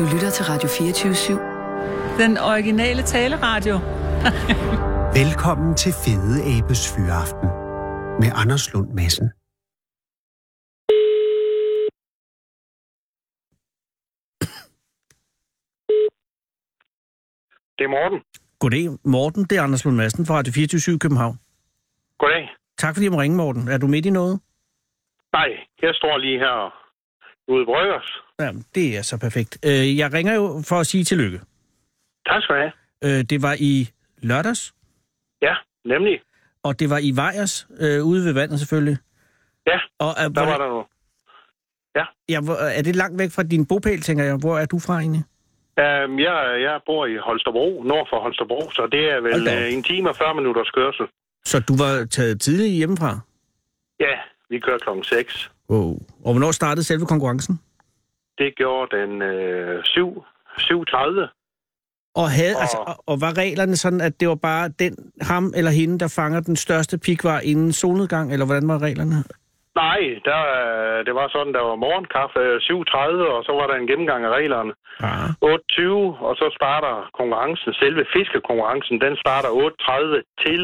Du lytter til Radio 24-7. Den originale taleradio. Velkommen til Fede Abes Fyraften med Anders Lund Madsen. Det er Morten. Goddag, Morten. Det er Anders Lund Madsen fra Radio 24 København. Goddag. Tak fordi jeg må ringe, Morten. Er du midt i noget? Nej, jeg står lige her ude i Bryggers. Ja, det er så perfekt. Øh, Jeg ringer jo for at sige tillykke. Tak skal du have. Øh, Det var i lørdags, Ja, nemlig. og det var i Vejers, øh, ude ved vandet selvfølgelig. Ja, Og er, der var der nu. ja, hvor, er det langt væk fra din bopæl, tænker jeg? Hvor er du fra egentlig? Um, jeg, jeg bor i Holstebro, nord for Holstebro, så det er vel øh, en time og 40 minutters kørsel. Så du var taget tidligt hjemmefra? Ja, vi kører klokken 6. Wow. Og hvornår startede selve konkurrencen? Det gjorde den øh, 7, 7.30. Og, havde, Og- altså, og, og var reglerne sådan, at det var bare den, ham eller hende, der fanger den største pikvar inden solnedgang, eller hvordan var reglerne? Nej, der, øh, det var sådan, der var morgenkaffe øh, 7.30, og så var der en gennemgang af reglerne. Ja. 8.20, og så starter konkurrencen. Selve fiskekonkurrencen, den starter 8.30 til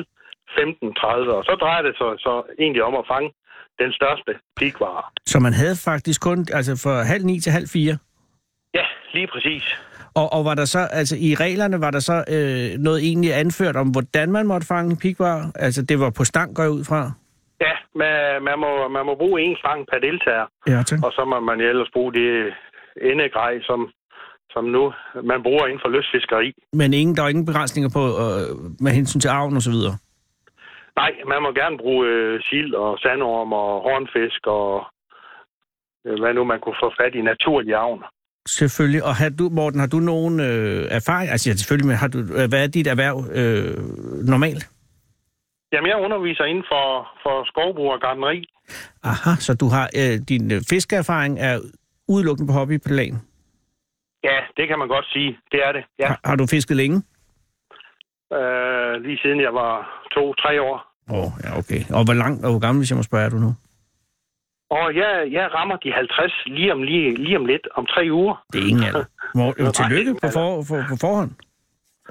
15.30, og så drejer det sig så egentlig om at fange den største pikvare. Så man havde faktisk kun, altså fra halv ni til halv fire. Ja, lige præcis. Og, og var der så, altså i reglerne var der så øh, noget egentlig anført om, hvordan man måtte fange en pikvar? Altså det var på stang, går jeg ud fra? Ja, man, man, må, man må bruge en fang per deltager, Ja, tak. og så må man ellers bruge det endegrej, som, som nu man bruger inden for lystfiskeri. Men ingen, der er ingen begrænsninger på øh, med hensyn til arven og så videre. Nej, man må gerne bruge øh, sild og sandorm og hornfisk og øh, hvad nu man kunne få fat i naturlig avn. Selvfølgelig. Og har du, Morten, har du nogen øh, erfaring? Altså ja, selvfølgelig, men har du, øh, hvad er dit erhverv øh, normalt? Jamen, jeg underviser inden for, for skovbrug og gardneri. Aha, så du har øh, din øh, fiskeerfaring er udelukkende på hobbyplan. Ja, det kan man godt sige. Det er det, ja. Har, har du fisket længe? Øh, lige siden jeg var to-tre år. Åh, oh, ja, okay. Og hvor lang og hvor gammel, hvis jeg må spørge, er du nu? Og jeg, jeg rammer de 50 lige om, lige, lige om lidt, om tre uger. Det er ingen alder. Mor, Nej, tillykke på, for, for, på forhånd.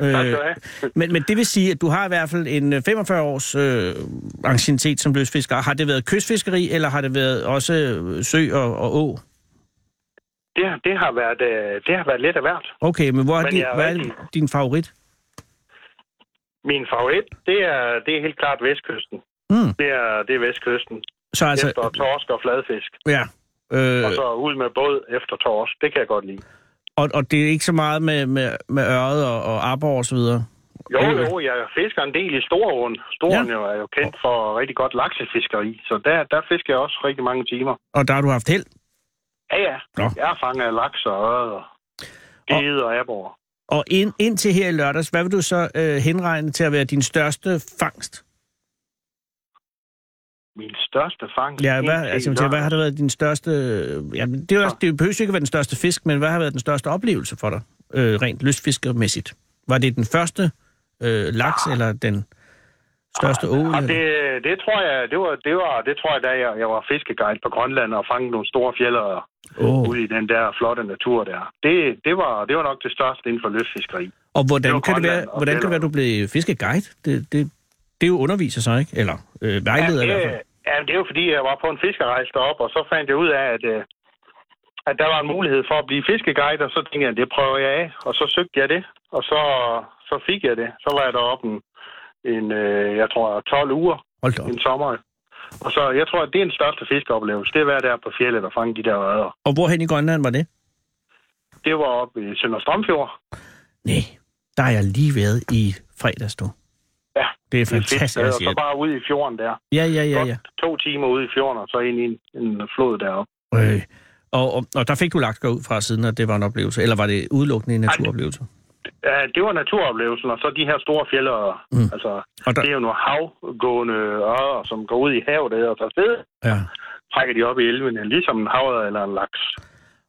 Øh, men, men det vil sige, at du har i hvert fald en øh, 45 års øh, anciennitet som løsfisker. Har det været kystfiskeri, eller har det været også øh, sø og, og å? Det, det, har været, øh, det har været lidt af hvert. Okay, men hvor er, Men din, hvad er din favorit? Min favorit, det er, det er helt klart vestkysten. Mm. Det er, det er vestkysten. Så Altså, efter torsk og fladfisk. ja. Øh, Og så ud med båd efter torsk. Det kan jeg godt lide. og, og det er ikke så meget med, med, med øret og, og arbor og så videre? Jo, jo, jeg fisker en del i Storåen. Storåen Ja. er jo kendt for rigtig godt laksefiskeri, så der, der fisker jeg også rigtig mange timer. Og der har du haft held? Ja, ja. Nå. Jeg har fanget laks og øret og gede og abor. Og ind, indtil her i lørdags, hvad vil du så øh, henregne til at være din største fangst? Min største fangst. Ja, hvad, altså, til, hvad har det været din største... øh, Ja, det, er jo også, det behøver ikke at være den største fisk, men hvad har været den største oplevelse for dig, øh, rent lystfiskermæssigt? Var det den første øh, laks, eller den største ål? Og eller- det, det tror jeg, det var, det var, det tror jeg, da jeg, jeg var fiskeguide på Grønland og fangede nogle store fjælder Åh. ude i den der flotte natur der. Det, det, var, det var nok det største inden for lystfiskeri. Og hvordan det kan det være, hvordan kan det være, du blev fiskeguide? Det, det, det er jo underviser sig, ikke? Eller øh, vejleder i ja, hvert det, fald. ja, det er jo fordi, jeg var på en fiskerejse deroppe, og så fandt jeg ud af, at, øh, at der var en mulighed for at blive fiskeguide, og så tænkte jeg, det prøver jeg af, og så søgte jeg det, og så, så fik jeg det. Så var jeg deroppe en, en øh, jeg tror, 12 uger Hold op. en sommer. Og så, jeg tror, at det er den største fiskeoplevelse. Det er at være der på fjellet og fange de der rødder. Og hvorhen i Grønland var det? Det var oppe i Sønder Strømfjord. Nej, der har jeg lige været i fredags, du. Ja, Det er fedt fantastisk sted, at Og så bare ude i fjorden der. Ja, ja, ja, Godt ja. to timer ude i fjorden, og så ind i en, en flod deroppe. Øh. Og, og, og der fik du lagt ud fra siden, at det var en oplevelse? Eller var det udelukkende en naturoplevelse? Ja, det var naturoplevelsen, og så de her store fjælder. Mm. Altså, Og der, det er jo nogle havgående ører, som går ud i havet og tager sted. ja. Trækker de op i elven, ligesom en havet eller en laks.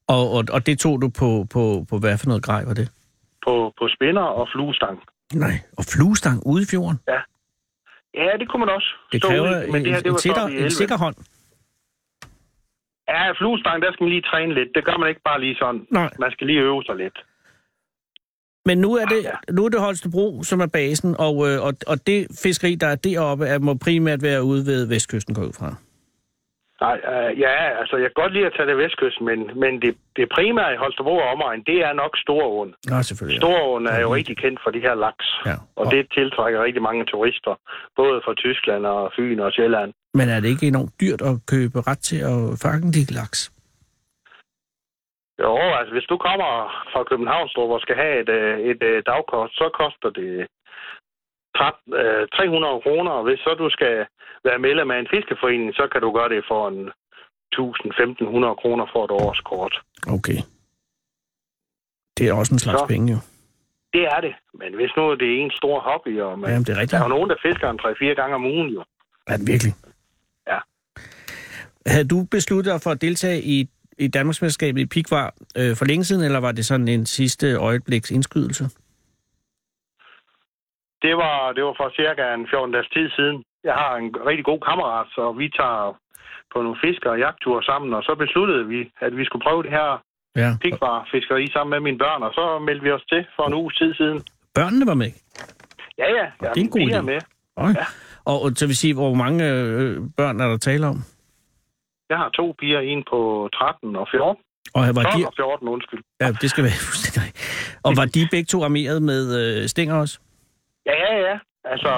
og, og, og det tog du på, på, på hvad for noget grej var det? På, på spinner og fluestang. Nej, og fluestang ude i fjorden? Ja, det kunne man også. Det kræver ude i, men det her, det var en, en sikker hånd. Ja, fluestang, der skal man lige træne lidt. Det gør man ikke bare lige sådan. Nej. Man skal lige øve sig lidt. Men nu er det, Ja. nu er det Holstebro, som er basen, og, øh, og, og det fiskeri, der er deroppe, er, må primært være ude ved vestkysten, går ud fra. Nej, øh, ja, altså jeg kan godt lide at tage det vestkysten, men, men det, det primære i Holstebro og omegn, det er nok Storåen. Nå, selvfølgelig. Storåen er jo rigtig kendt for de her laks, Ja. og det tiltrækker rigtig mange turister, både fra Tyskland og Fyn og Sjælland. Men er det ikke enormt dyrt at købe ret til at fange de laks? Jo, altså hvis du kommer fra Københavnstrup og skal have et, øh, et, et dagkort, så koster det 13, øh, 300 kroner, og hvis så du skal være medlem af en fiskeforening, så kan du gøre det for en 1000-1500 kroner for et årskort. Okay. Det er også en slags Så. penge, jo. Det er det, men hvis nu det er en stor hobby, og man, Jamen, det er der rigtigt. er jo nogen, der fisker en 3-4 gange om ugen jo. Er det virkelig? Ja. Havde du besluttet dig for at deltage i, i Danmarksmesterskabet i Pikvar øh, for længe siden, eller var det sådan en sidste øjebliks indskydelse? Det var, det var for cirka en 14 dages tid siden. Jeg har en rigtig god kammerat, så vi tager på nogle fisker- og jagtture sammen, og så besluttede vi, at vi skulle prøve det her Ja. pikvar-fiskeri sammen med mine børn, og så meldte vi os til for en uge tid siden. Børnene var med? Ja, ja, jeg det er en god idé. med. Okay. Ja. Og, og så vil sige, hvor mange øh, børn er der tale om? Jeg har to piger, en på 13 og 14. Og var 12 de, og 14, undskyld. ja, det skal være fuldstændig. Og var de begge to armeret med øh, stænger også? Ja, ja, ja. Altså,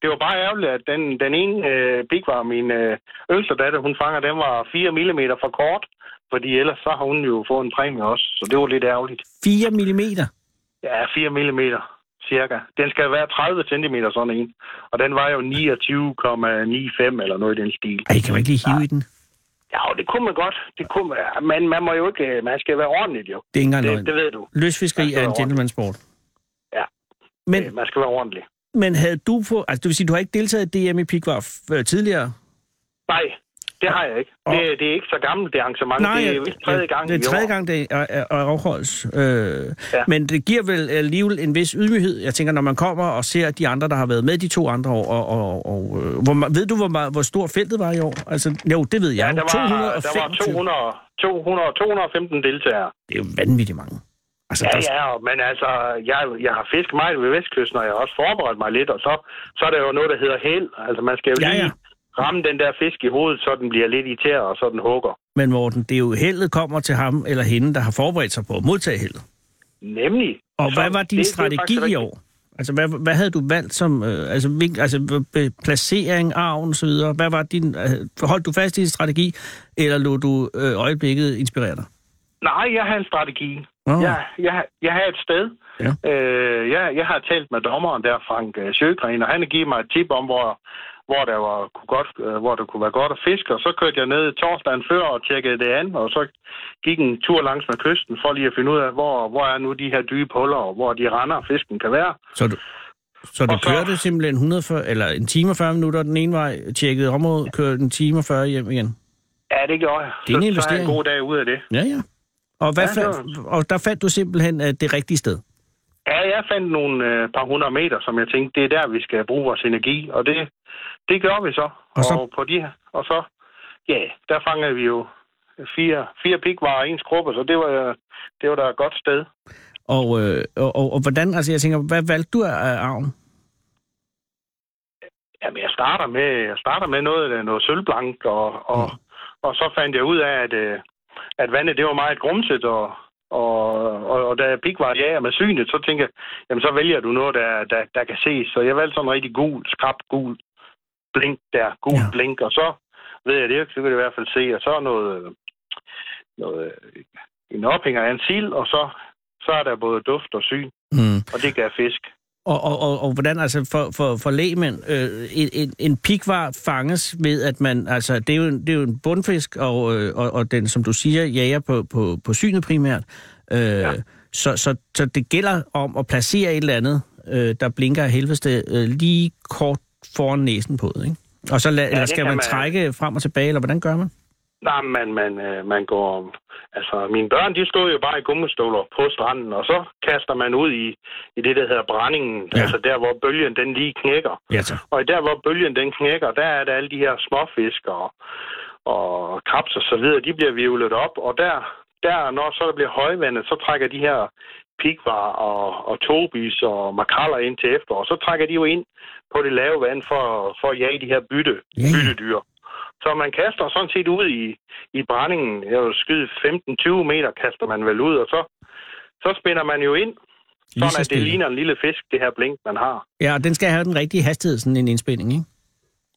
det var bare ærgerligt, at den, den ene øh, pikvar, min øh, yngste datter, hun fanger, den var 4 mm for kort. Fordi ellers så har hun jo fået en præmie også, så det var lidt ærgerligt. 4 millimeter? Ja, 4 mm cirka. Den skal være 30 cm sådan en. Og den var jo 29,95 eller noget i den stil. Ej, kan man ikke lige hive i den? Ja, og det kunne man godt. Det kunne man. Men man må jo ikke... Man skal være ordentligt, jo. Det er ikke engang Det, det ved du. Løsfiskeri er en gentlemansport. Ja. Men, Men, man skal være ordentlig. men havde du på... Altså, det vil sige, du har ikke deltaget i DM i Pikvar øh, tidligere? Nej, det har jeg ikke. Og- Det, det er ikke så gammelt, det arrangement. det er vist tredje gang det er tredje gang, det er, er, er afholdes. Øh, Ja. Men det giver vel alligevel en vis ydmyghed. Jeg tænker, når man kommer og ser de andre, der har været med de to andre år, og, og, og øh, hvor, ved du, hvor, hvor stort feltet var i år? Altså, jo, det ved jeg. Ja, der var, 225. der var 200, 200, 215 deltagere. Det er jo vanvittigt mange. Altså, Ja, der, ja, men altså, jeg, jeg har fisket meget ved Vestkysten, og jeg har også forberedt mig lidt, og så, så er der jo noget, der hedder held. Altså, man skal jo Ja, lige ja. Ramme den der fisk i hovedet, så den bliver lidt irriteret, og så den hugger. Men Morten, det er jo heldet kommer til ham eller hende, der har forberedt sig på at modtage heldet. Nemlig. Og Så hvad var din det- det strategi faktisk i år? Altså, hvad, hvad havde du valgt som øh, altså, hvil- altså, placering, arven osv.? Hvad var din... Øh, holdt du fast i din strategi, eller lå du øh, øjeblikket inspirere dig? Nej, jeg har en strategi. Nå. Jeg, jeg, jeg har et sted. Ja. Øh, jeg, jeg har talt med dommeren der, Frank øh, Sjøgren, og han har givet mig et tip om, hvor, hvor, der var, kunne godt, øh, hvor det kunne være godt at fiske. Og så kørte jeg ned torsdagen før og tjekkede det an, og så gik en tur langs med kysten for lige at finde ud af, hvor, hvor er nu de her dybe huller, og hvor de render fisken kan være. Så du, så du Og så- kørte simpelthen 140, eller en time og 40 minutter den ene vej, tjekkede området, kørte en time og 40 hjem igen? Ja, det gjorde jeg. Det er en så, så investering. en god dag ud af det. Ja, ja. Og, hvad Ja, fandt, og der fandt du simpelthen øh, det rigtige sted? Ja, jeg fandt nogle øh, par hundrede meter, som jeg tænkte, det er der, vi skal bruge vores energi. Og det, det gør vi så. Og så- og på de her, og så, ja, der fangede vi jo fire, fire pikvarer og en skrubbe, så det var, det var da et godt sted. Og, øh, og, og, og hvordan, altså jeg tænker, hvad valgte du af arven? Jamen, jeg starter med, jeg starter med noget, noget sølvblank, og, og, Mm. og så fandt jeg ud af, at, øh, at vandet det var meget grumset, og, og, og, og da jeg pikvar jager med synet, så tænkte jeg, jamen så vælger du noget, der, der, der kan ses. Så jeg valgte sådan en rigtig gul, skrab gul blink der, gul Ja. ja. blink, og så ved jeg det, så kan det i hvert fald se, og så noget, noget en ophænger af en sild, og så, så er der både duft og syn, Mm. og det gav fisk. Og, og, og, og hvordan, altså for, for, for lægemænd, øh, en, en, pikvar fanges ved, at man, altså det er jo, en- det er jo en bundfisk, og, øh, og, og den, som du siger, jager på, på, på synet primært. Øh, ja. så, så, så det gælder om at placere et eller andet, øh, der blinker af helveste, øh, lige kort foran næsen på ikke? Og så la, ja, eller skal man man. trække frem og tilbage, eller hvordan gør man? Nej, men man, øh, man går... Altså, mine børn, de stod jo bare i gummistøvler på stranden, og så kaster man ud i, i det, der hedder brændingen. Ja. Altså der, hvor bølgen den lige knækker. Ja, tak. Og der, hvor bølgen den knækker, der er der alle de her småfisk og, og krabs og så videre, de bliver vivlet op, og der, der når så der bliver højvandet, så trækker de her pikvar og, og tobis og makaller ind til efterår. Så trækker de jo ind på det lave vand for, for at jage de her bytte, ja. byttedyr. Så man kaster sådan set ud i, i brændingen. Jeg vil skyde 15-20 meter, kaster man vel ud, og så, så spænder man jo ind, Lige så sådan at det ligner en lille fisk, det her blink, man har. Ja, og den skal have den rigtige hastighed, sådan en indspænding, ikke?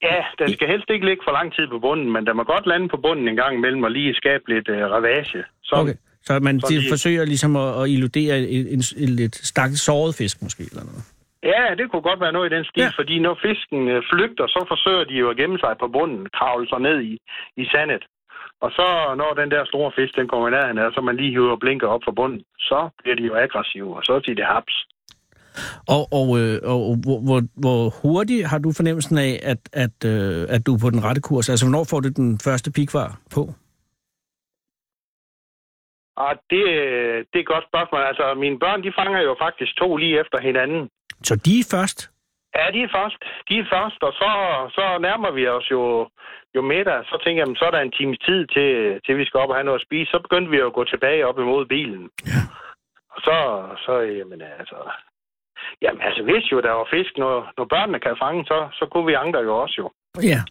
Ja, den skal helst ikke ligge for lang tid på bunden, men den må godt lande på bunden en gang imellem og lige skabe lidt uh, ravage. Så, Okay. Så man Sådan de lige- forsøger ligesom at, at illudere en, en, en lidt stakket såret fisk måske, eller noget. Ja, det kunne godt være noget i den stil, Ja. fordi når fisken øh, flygter, så forsøger de jo at gemme sig på bunden, kravle sig ned i, i sandet. Og så når den der store fisk, den kommer i nærheden af, så man lige hiver blinker op fra bunden, så bliver de jo aggressive, og så siger det haps. Og, og, øh, og hvor, hvor, hvor hurtigt har du fornemmelsen af, at, at, øh, at du er på den rette kurs? Altså, hvornår får du den første pikvar på? Og det, det er et godt spørgsmål. Altså, mine børn, de fanger jo faktisk to lige efter hinanden. Så de er først? Ja, de er først. De er først, og så, så nærmer vi os jo, jo middag. Så tænker jeg, så er der en times tid til, til vi skal op og have noget at spise. Så begyndte vi jo at gå tilbage op imod bilen. Ja. Og så, så jamen, altså... Jamen, altså, hvis jo der var fisk, når, når børnene kan fange, så, så kunne vi andre jo også jo. Ja.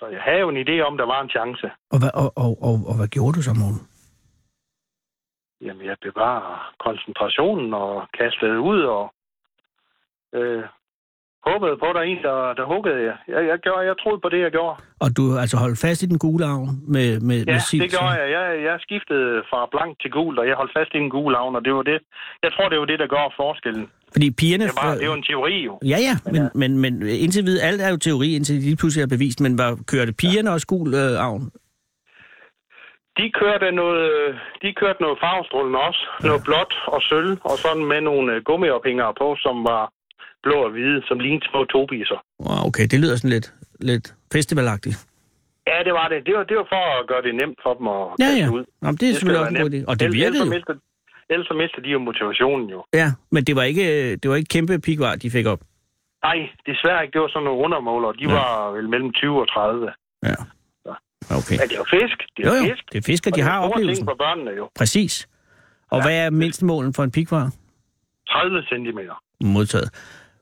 Så jeg havde jo en idé om, der var en chance. Og hvad, og, og, og, og hvad gjorde du så, morgen? Jamen, jeg bevarer koncentrationen og kastede ud og øh, håbede på, at der er en, der, der huggede jeg. Jeg, jeg, gjorde, jeg troede på det, jeg gjorde. Og du altså holdt fast i den gule avn med, med, Ja, med sild, det gjorde jeg. jeg. Jeg skiftede fra blank til gul, og jeg holdt fast i en gul avn, og det var det. Jeg tror, det var det, der gør forskellen. Fordi pigerne... Det, var, det er jo en teori, jo. Ja, ja, men, men, men indtil videre, alt er jo teori, indtil de lige pludselig er bevist, men var, kørte pigerne også gul øh, avn? De kørte noget, de kørte noget farvestrålende også. Noget blåt og sølv, og sådan med nogle øh, gummiophængere på, som var blå og hvide, som lignede små tobiser. Wow, okay, det lyder sådan lidt, lidt festivalagtigt. Ja, det var det. Det var, det var for at gøre det nemt for dem at Ja, ja. ud. Nå, men det er skal selvfølgelig også en god idé. nemt. Og det Ellers- virkede ellers mister, ellers så mister de jo motivationen jo. Ja, men det var ikke, det var ikke kæmpe pikvar, de fik op. Nej, desværre ikke. Det var sådan nogle undermåler. De Ja. var vel mellem 20 og 30. Ja. Okay. Men det er jo fisk. Det er Jo, jo, fisk. det er fisk, og Og de har oplevelsen. for børnene jo. Præcis. Og Ja. hvad er mindstemålen for en pikvar? 30 cm. Modtaget.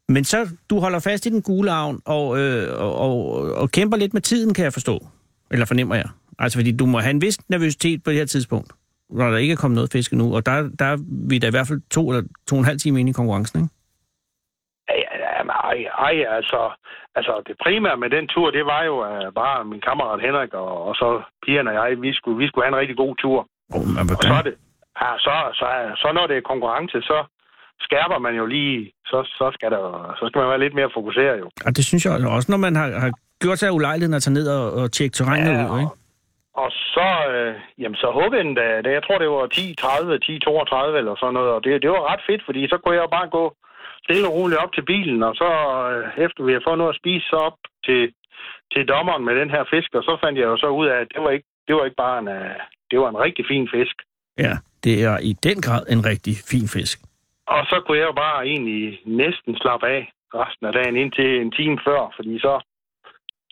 Men så, du holder fast i den gule avn og, øh, og, og, og kæmper lidt med tiden, kan jeg forstå. Eller fornemmer jeg. Altså, fordi du må have en vis nervøsitet på det her tidspunkt, når der ikke er kommet noget fisk endnu. Og der, der er vi da i hvert fald to eller to og en halv time inde i konkurrencen, ikke? Ja, ja, ja, men ej, ej, altså, altså det primære med den tur, det var jo uh, bare min kammerat Henrik og, og så pigerne og jeg, vi skulle, vi skulle have en rigtig god tur. Oh, men, Og så det, ja, så, så, så når det er konkurrence, så skærper man jo lige, så, så, skal der, så skal man være lidt mere fokuseret jo. og det synes jeg også, når man har, har gjort sig ulejligheden at tage ned og, og tjekke terrænet Ja, ud, ikke? Og så, øh, jamen, så huggede den da, da, jeg tror det var 10.30, 10.32 eller sådan noget, og det, det var ret fedt, fordi så kunne jeg jo bare gå stille og roligt op til bilen, og så øh, efter vi havde fået noget at spise, så op til, til dommeren med den her fisk, og så fandt jeg jo så ud af, at det var ikke, det var ikke bare en, øh, det var en rigtig fin fisk. Ja, det er i den grad en rigtig fin fisk. Og så kunne jeg jo bare egentlig næsten slappe af resten af dagen indtil en time før, fordi så,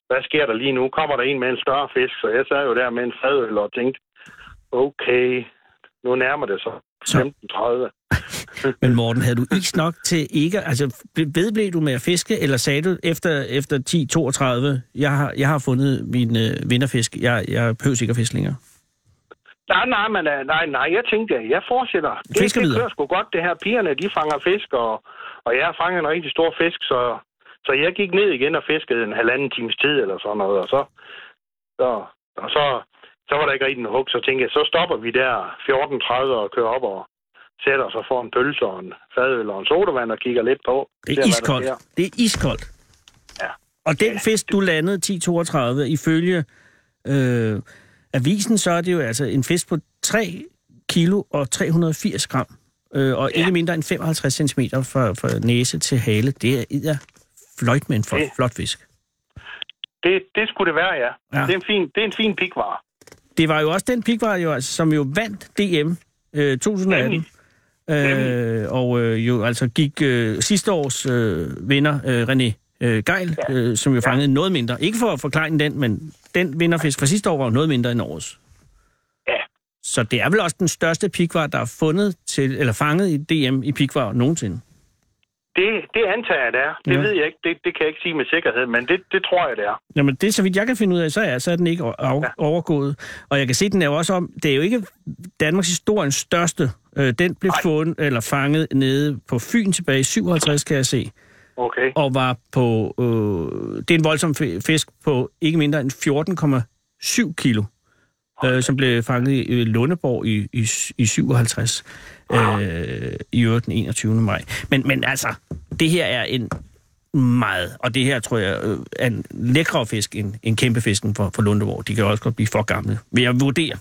hvad sker der lige nu? Kommer der en med en større fisk? Så jeg sad jo der med en fadøl og tænkte, okay, nu nærmer det sig Så. 15.30. Men Morten, havde du is nok til ikke... Altså, vedblev du med at fiske, eller sagde du efter, efter 10.32, jeg har, jeg har fundet min øh, vinterfisk, jeg, jeg behøver ikke at fiske længere? Nej, nej, men, øh, nej, nej, jeg tænkte, jeg fortsætter. Det, Fisker det kører sgu godt, det her. Pigerne, de fanger fisk, og, og jeg har fanget en rigtig stor fisk, så, så jeg gik ned igen og fiskede en halvanden times tid eller sådan noget, og så, så, og så, så var der ikke rigtig en hug, så tænkte jeg, så stopper vi der 14.30 og kører op og sætter os og får en pølse og en fadøl og en sodavand og kigger lidt på. Det ser, er der iskoldt. Det er iskoldt. Ja. Og den fisk, du landede 10.32, ifølge øh, avisen, så er det jo altså en fisk på 3 kilo og 380 gram. Øh, og Ja. ikke mindre end 55 cm fra, fra næse til hale. Det er idder fløjt med en flot, Det- flot fisk. Det, det skulle det være, ja. Ja. Det, er en fin, det er en fin pikvare. Det var jo også den pikvar, jo, altså, som jo vandt DM øh, 2018. Nemlig. Øh, og øh, jo altså gik øh, sidste års øh, vinder, øh, René øh, gejl, ja. øh, som jo fangede noget mindre. Ikke for at forklare den, men den vinderfisk fra sidste år var noget mindre end årets. Ja. Så det er vel også den største pikvar, der er fundet til, eller fanget i DM i pikvar nogensinde. Det, det antager jeg, det er. Det Ja. ved jeg ikke. Det, det kan jeg ikke sige med sikkerhed, men det, det tror jeg, det er. Jamen det, så vidt jeg kan finde ud af, så er, så er den ikke af, Ja. overgået. Og jeg kan se, den er jo også om, det er jo ikke Danmarks historiens største. Øh, den blev Nej. fundet, eller fanget nede på Fyn tilbage i 57, kan jeg se. Okay. Og var på, øh, det er en voldsom fi- fisk på ikke mindre end 14,7 kilo. Øh, som blev fanget i øh, Lundeborg i, i, i 57. Øh, I øvrigt den 21. maj. Men, men altså, det her er en meget, og det her tror jeg øh, er en lækrere fisk end, end kæmpefisken for, for Lundeborg. De kan også godt blive for gamle, vil jeg vurdere.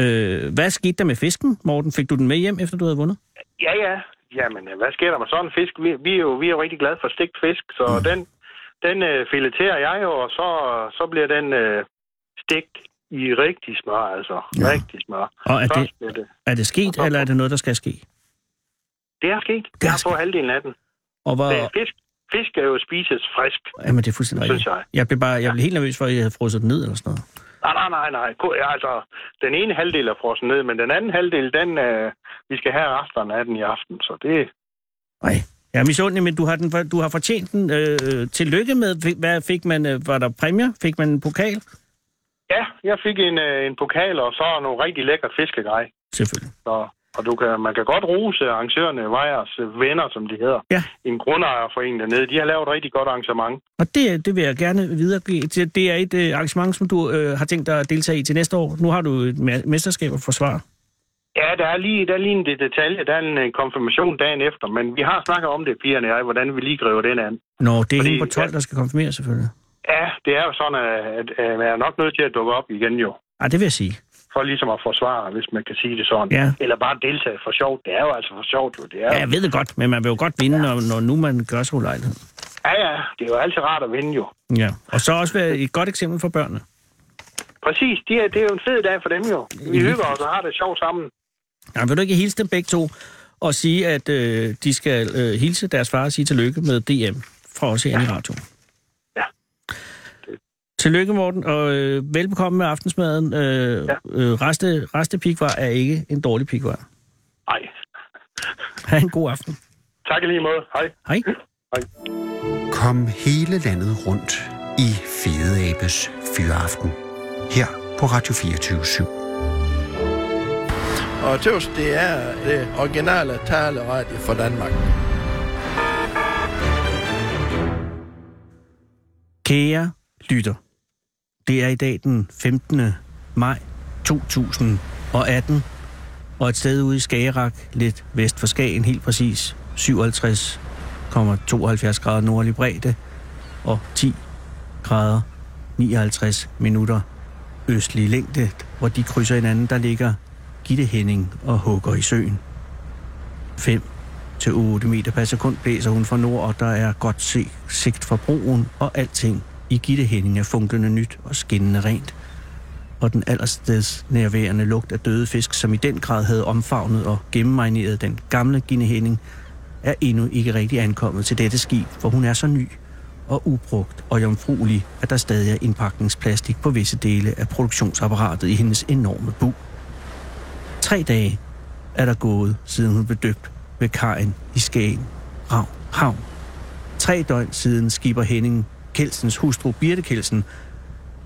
Øh, hvad skete der med fisken, Morten? Fik du den med hjem, efter du havde vundet? Ja, ja. Jamen, øh, hvad sker der med sådan en fisk? Vi, vi, er, jo, vi er jo rigtig glade for stegt fisk, så mm. den, den øh, fileterer jeg jo, og så, så bliver den øh, stegt i rigtig smør, altså. Ja. Ja. Rigtig smør. Og er det, det. er det sket, eller er det noget, der skal ske? Det er sket. Det er har fået halvdelen af den. Og hvor, fisk, fisk er jo spises frisk, jamen, det er fuldstændig rigtigt. jeg. Jeg blev, bare, jeg blev helt nervøs for, at jeg havde frosset den ned eller sådan noget. Nej, nej, nej, nej. Altså, den ene halvdel er frosset ned, men den anden halvdel, den, øh, vi skal have resterne af den i aften, så det... Nej. Jeg er misundelig, men du har, den, du har fortjent den. Øh, tillykke med, hvad fik man? øh, Var der præmier? Fik man en pokal? Ja, jeg fik en, øh, en pokal, og så nogle rigtig lækker fiskegrej. Selvfølgelig. Så, og du kan, man kan godt rose arrangørerne, Vejers venner, som de hedder. Ja. En grundejerforening dernede. De har lavet et rigtig godt arrangement. Og det, det vil jeg gerne videregive. Det det er et øh, arrangement, som du øh, har tænkt dig at deltage i til næste år. Nu har du et me- mesterskab at forsvare. Ja, der er lige, der er lige en det detalje. Der er en øh, konfirmation dagen efter, men vi har snakket om det, pigerne og jeg, hvordan vi lige griber den an. Nå, det er Fordi- hende på 12, der skal konfirmere selvfølgelig. Ja, det er jo sådan, at, at jeg er nok nødt til at dukke op igen jo. Ej, det vil jeg sige. For ligesom at forsvare, hvis man kan sige det sådan. Ja. Eller bare deltage for sjovt. Det er jo altså for sjovt, jo. Det er Ja, jeg ved det godt, men man vil jo godt vinde, når, når nu man gør sig ulejlighed. ja, ja, det er jo altid rart at vinde jo. Ja, og så også være et godt eksempel for børnene. Præcis, det er, det er jo en fed dag for dem jo. Vi Mhm. hygger os og har det sjovt sammen. Ja, vil du ikke hilse dem begge to og sige, at øh, de skal øh, hilse deres far og sige tillykke med DM fra os her i radio? Tillykke, Morten, og øh, velbekomme med aftensmaden. Øh, Ja. øh, reste, reste pikvar er ikke en dårlig pikvar. Nej. Ha' en god aften. Tak i lige måde. Hej. Hej. Hej. Kom hele landet rundt i Fede Abes Fyraften. Her på Radio 24 /7. Og tøvs, det er det originale taleradio for Danmark. Kære lytter, det er i dag den 15. maj 2018, og et sted ude i Skagerak, lidt vest for Skagen, helt præcis 57,72 grader nordlig bredde og 10 grader 59 minutter østlig længde, hvor de krydser hinanden, der ligger Gitte Henning og hugger i søen. 5 til 8 meter per sekund blæser hun fra nord, og der er godt se, sigt fra broen, og alting i Gitte Henning er funklende nyt og skinnende rent. Og den allersteds nærværende lugt af døde fisk, som i den grad havde omfavnet og gennemmarineret den gamle Gitte Henning, er endnu ikke rigtig ankommet til dette skib, for hun er så ny og ubrugt og jomfruelig, at der stadig er indpakningsplastik på visse dele af produktionsapparatet i hendes enorme bu. Tre dage er der gået, siden hun blev døbt ved kajen i Skagen, Rav, Havn. Tre døgn siden skipper Henning Kelsens hustru Birte Kelsen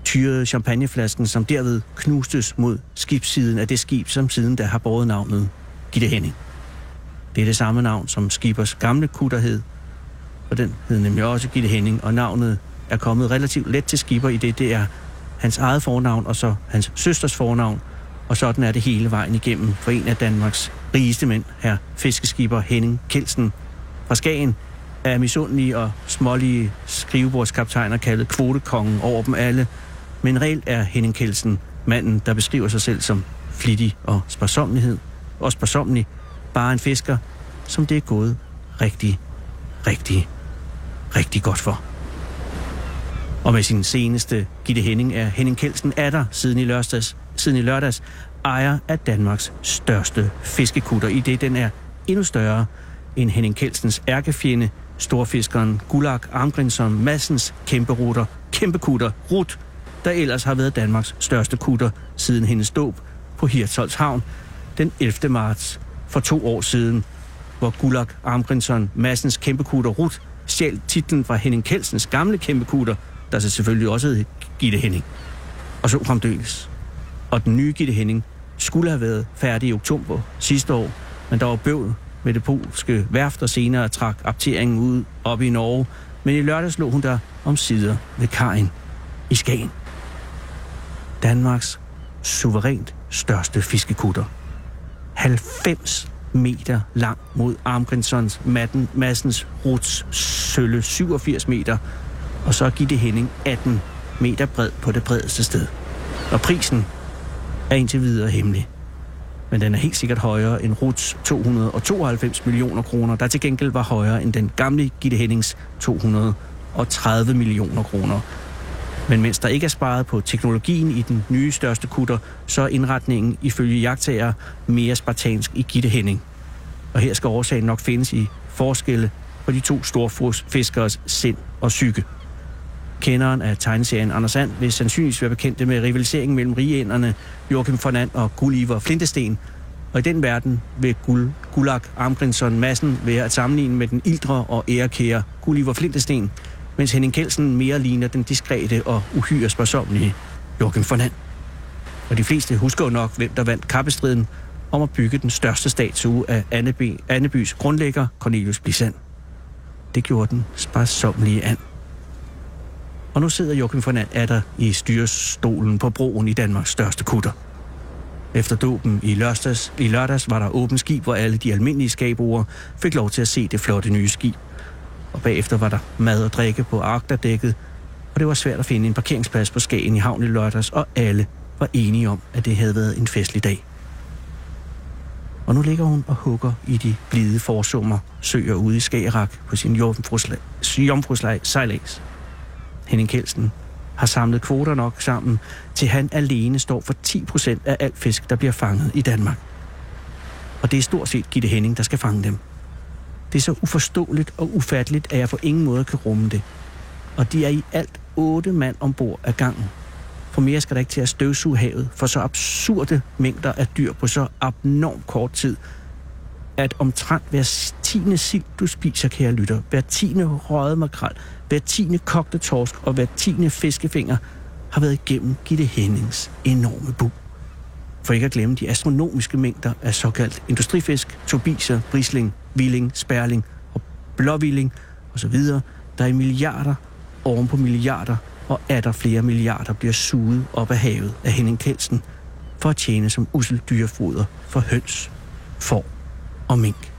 tyrede champagneflasken, som derved knustes mod skibssiden af det skib, som siden da har båret navnet Gitte Henning. Det er det samme navn, som skibers gamle kutter hed, og den hed nemlig også Gitte Henning, og navnet er kommet relativt let til skipper i det, det er hans eget fornavn og så hans søsters fornavn, og sådan er det hele vejen igennem for en af Danmarks rigeste mænd, her fiskeskipper Henning Kelsen fra Skagen, er misundelige og smålige skrivebordskaptajner kaldet kvotekongen over dem alle, men reelt er Henning Kelsen manden, der beskriver sig selv som flittig og sparsomlighed, og sparsomlig, bare en fisker, som det er gået rigtig, rigtig, rigtig godt for. Og med sin seneste Gitte Henning er Henning Kelsen er der siden i lørdags, siden i lørdags ejer af Danmarks største fiskekutter, i det den er endnu større end Henning Kelsens ærkefjende, storfiskeren Gulag Armgrinsson Massens kæmperuter, kæmpekutter Rut, der ellers har været Danmarks største kutter siden hendes dåb på Hirtshals Havn den 11. marts for to år siden, hvor Gulag Armgrinsson Massens kæmpekutter Rut stjal titlen fra Henning Kelsens gamle kæmpekutter, der så selvfølgelig også hed Gitte Henning. Og så fremdeles. Og den nye Gitte Henning skulle have været færdig i oktober sidste år, men der var bøvl ved det polske værft, og senere trak apteringen ud op i Norge. Men i lørdags lå hun der om sider ved kajen i Skagen. Danmarks suverænt største fiskekutter. 90 meter lang mod Armgrinsons Madden, Massens Ruts Sølle 87 meter, og så Gitte Henning 18 meter bred på det bredeste sted. Og prisen er indtil videre hemmelig. Men den er helt sikkert højere end Ruts 292 millioner kroner, der til gengæld var højere end den gamle Gitte Hennings 230 millioner kroner. Men mens der ikke er sparet på teknologien i den nye største kutter, så er indretningen ifølge jagttager mere spartansk i Gitte Henning. Og her skal årsagen nok findes i forskelle på de to store fiskeres sind og psyke. Kenderen af tegneserien Anders Sand vil sandsynligvis være bekendte med rivaliseringen mellem rigeænderne Joachim Fernand og Gulliver Flintesten. Og i den verden vil Gul, Gulag Amgrinsson Massen være at sammenligne med den ildre og ærekære Gulliver Flintesten, mens Henning Kelsen mere ligner den diskrete og uhyre sparsomlige Joachim Fernand. Og de fleste husker jo nok, hvem der vandt kappestriden om at bygge den største statue af Anneby, Annebys grundlægger, Cornelius Blisand. Det gjorde den sparsomlige and. Og nu sidder Joachim von Adder i styrestolen på broen i Danmarks største kutter. Efter dåben i lørdags, i lørdags var der åbent skib, hvor alle de almindelige skabere fik lov til at se det flotte nye skib. Og bagefter var der mad og drikke på agterdækket, og det var svært at finde en parkeringsplads på Skagen i havn i lørdags, og alle var enige om, at det havde været en festlig dag. Og nu ligger hun og hugger i de blide forsummer søer ude i Skagerak på sin jomfrusejlads. Henning Kelsen, har samlet kvoter nok sammen, til han alene står for 10 procent af alt fisk, der bliver fanget i Danmark. Og det er stort set Gitte Henning, der skal fange dem. Det er så uforståeligt og ufatteligt, at jeg på ingen måde kan rumme det. Og de er i alt otte mand ombord af gangen. For mere skal der ikke til at støvsuge havet for så absurde mængder af dyr på så abnormt kort tid, at omtrent hver tiende sild, du spiser, kære lytter, hver tiende røget makrel, hver tiende kogte torsk og hver tiende fiskefinger har været igennem Gitte Hennings enorme bu. For ikke at glemme de astronomiske mængder af såkaldt industrifisk, tobiser, brisling, villing, spærling og blåvilling osv., der i milliarder oven på milliarder og er der flere milliarder bliver suget op af havet af Henning Kelsen for at tjene som usel dyrefoder for høns, får og mink.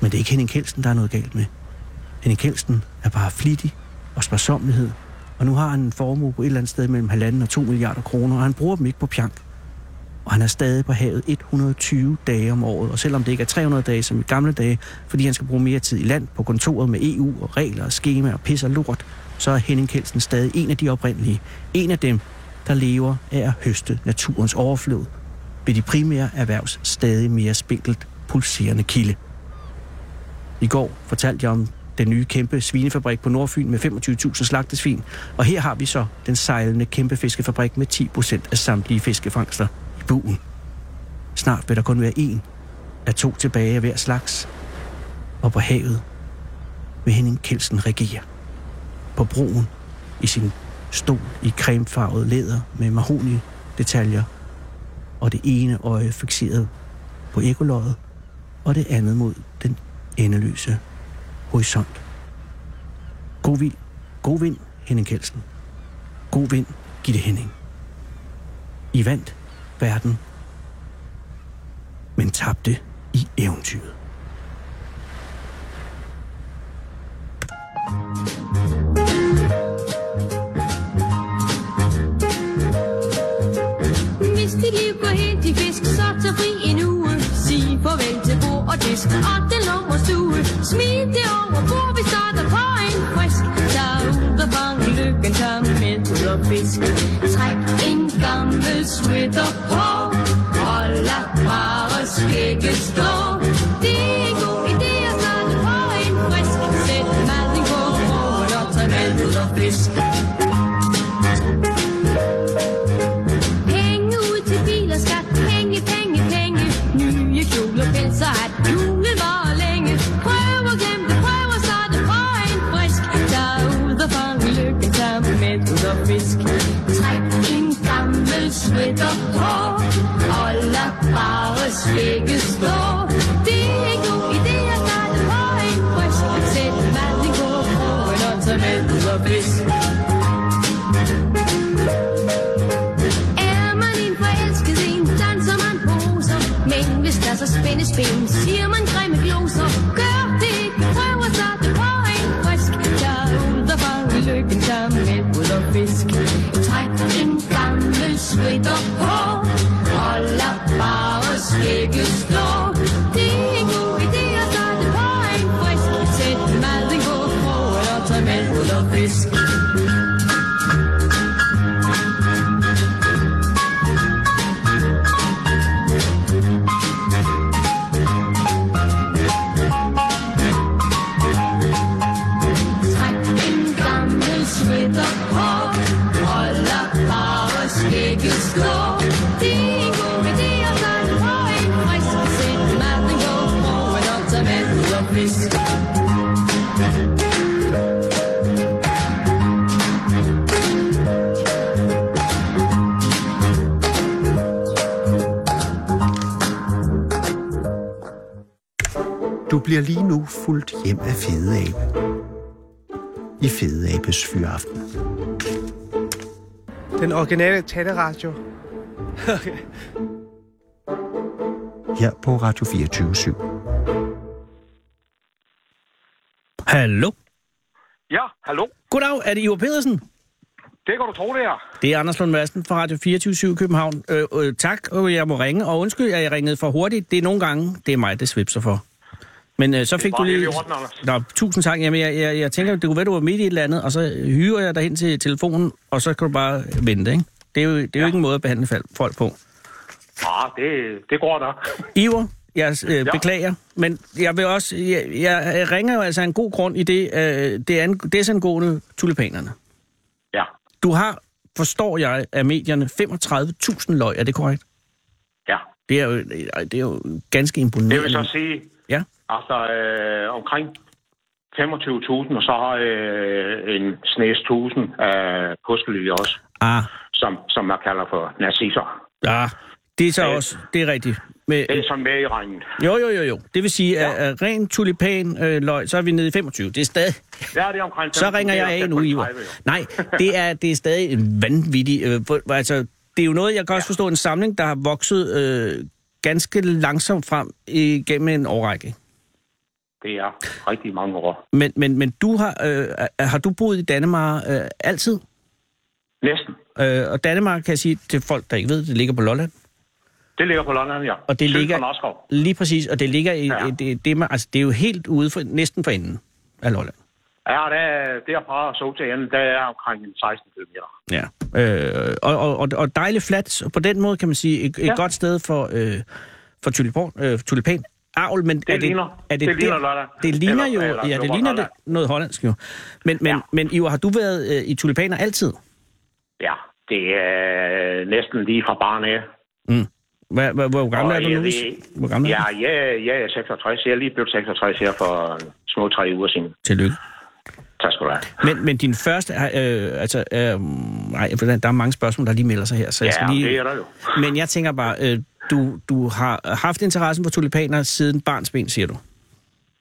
Men det er ikke Henning Kelsen, der er noget galt med. Henning Kelsen er bare flittig og sparsomlighed, og nu har han en formue på et eller andet sted mellem halvanden og 2 milliarder kroner, og han bruger dem ikke på pjank. Og han er stadig på havet 120 dage om året, og selvom det ikke er 300 dage som i gamle dage, fordi han skal bruge mere tid i land på kontoret med EU og regler og skema og pisser lort, så er Henning Kelsen stadig en af de oprindelige. En af dem, der lever af at høste naturens overflod ved de primære erhvervs stadig mere spinkelt pulserende kilde. I går fortalte jeg om den nye kæmpe svinefabrik på Nordfyn med 25.000 slagtesvin, og her har vi så den sejlende kæmpe fiskefabrik med 10% af samtlige fiskefangster i buen. Snart vil der kun være en af to tilbage af hver slags, og på havet vil Henning Kelsen regere. På broen i sin stol i cremefarvet læder med mahoni detaljer, og det ene øje fixeret på ekoløjet, og det andet mod den endeløse horisont. God vind, god vind, Henning Kelsen. God vind, Gitte Henning. I vandt verden, men tabte i eventyret. Fisk og disk og den lummer stue. Smid det over bord, vi starter på en frisk. Tag ud og fang lykken, tag med ud og fisk. Træk en gammel sweater på, og lad bare skægget stå. Hår Og lad bare skægget stå. Det er en god idé at starte på en frisk Sæt. Maden på krogen og tag med ud og fisk Er man en forelsket en, danser man poser. Men hvis der så spændes ben, siger man gammel sweater på Og lad bare skægget stå Det er en god idé at starte på en frisk Sæt maden på I Fede Abes Fyraften. Den originale taleradio. Her på Radio 24 Hallo? Ja, hallo. Goddag, er det Ivar Pedersen? Det kan du tro, det er. Det er Anders Lund Madsen fra Radio 24 i København. Øh, øh, tak, og jeg må ringe. Og undskyld, at jeg ringede for hurtigt. Det er nogle gange, det er mig, det svipser for. Men øh, så fik du lige... orden. Nå, tusind tak. Jamen, jeg, jeg, jeg tænker, det kunne være, du var midt i et eller andet, og så hyrer jeg dig hen til telefonen, og så kan du bare vente, ikke? Det er jo, det er jo Ja. ikke en måde at behandle folk på. Ah, det, det går nok. Ivar, jeg øh, ja. beklager, men jeg vil også... Jeg, jeg ringer jo altså en god grund i det, øh, det er desangående tulipanerne. Ja, Du har, forstår jeg, af medierne 35.000 løg. Er det korrekt? ja. Det er jo, det er jo ganske Det vil imponerende. så sige, Ja. Altså øh, omkring 25.000, og så har øh, en snes tusind af påskelilje også, Ah, som, som man kalder for narcisser. ah, det er så Øh. også, det er rigtigt. Med, Det er sådan med i regnen. jo, jo, jo, jo. Det vil sige, at, Ja. at ren tulipan øh, løg, så er vi nede i 25. Det er stadig... Ja, det er omkring Så 15, ringer det er jeg af nu, Ivar. 30, jo. Nej, det er, det er stadig en vanvittig... Øh, altså, det er jo noget, jeg kan også forstå, en samling, der har vokset øh, ganske langsomt frem igennem en årrække. Det er rigtig mange år. Men, men, men du har, øh, har du boet i Danmark øh, altid? Næsten. Øh, og Danmark, kan jeg sige til folk, der ikke ved, det ligger på Lolland. Det ligger på London, ja. Og det Syd ligger-. Lige præcis, og det ligger i, Ja. det, det, man- altså, det er jo helt ude for, næsten for enden af Lolland. Ja, det er derfra og så til enden, der er omkring 16 km. Ja. Øh, og, og, og, og dejligt fladt, så på den måde kan man sige, et, et Ja. godt sted for, øh, for tulipan, øh, tulipan. Avl, men Det er ligner- er det ligner Lolland. Det ligner Eller- jo, eller ja, det ligner det, noget hollandsk jo. Men, men, Ja. ja. men Ivar, har du været øh, i tulipaner altid? Ja, det er næsten lige fra barn af. Hvor, hvor, hvor gammel Og er du nu? Hvor gammel er Ja, du? jeg, jeg er 66. Jeg er lige blevet 66 her for små tre uger siden. Tillykke. Tak skal du have. Men, men din første, øh, altså, øh, nej, der er mange spørgsmål, der lige melder sig her, så jeg skal Ja, lige... det er der jo. Men jeg tænker bare, øh, du, du har haft interessen for tulipaner siden barnsben, siger du.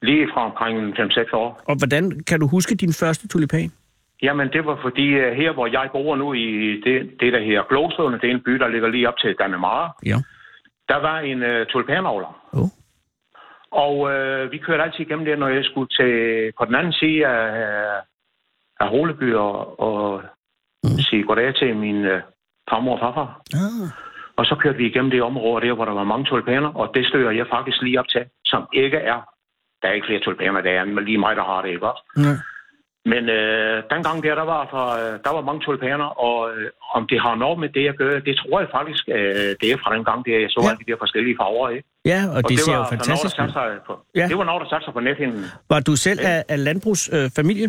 Lige fra omkring 5-6 år. Og hvordan kan du huske din første tulipan? Jamen, det var fordi uh, her, hvor jeg bor nu i det, det der her Glåstående, det er en by, der ligger lige op til Dannemare, Ja. der var en uh, tulipanavler. Oh. Og uh, vi kørte altid igennem det, når jeg skulle til på den anden side af, af Holeby og, og mm. sige goddag til min uh, farmor og farfar. Ah. Og så kørte vi igennem det område der, hvor der var mange tulipaner, og det støder jeg faktisk lige op til, som ikke er. Der er ikke flere tulipaner, der er men lige mig, der har det, ikke også? Ja. Men øh, dengang der, der var, for, øh, der var mange tulipaner, og øh, om det har noget med det at gøre, det tror jeg faktisk, øh, det er fra den gang, der jeg så Ja. alle de der forskellige farver, ikke? ja, og, Og det, ser var jo der fantastisk ud. Ja. ja. Det var noget, der satte sig på nethinden. Var du selv af, af landbrugsfamilie? Øh, familie?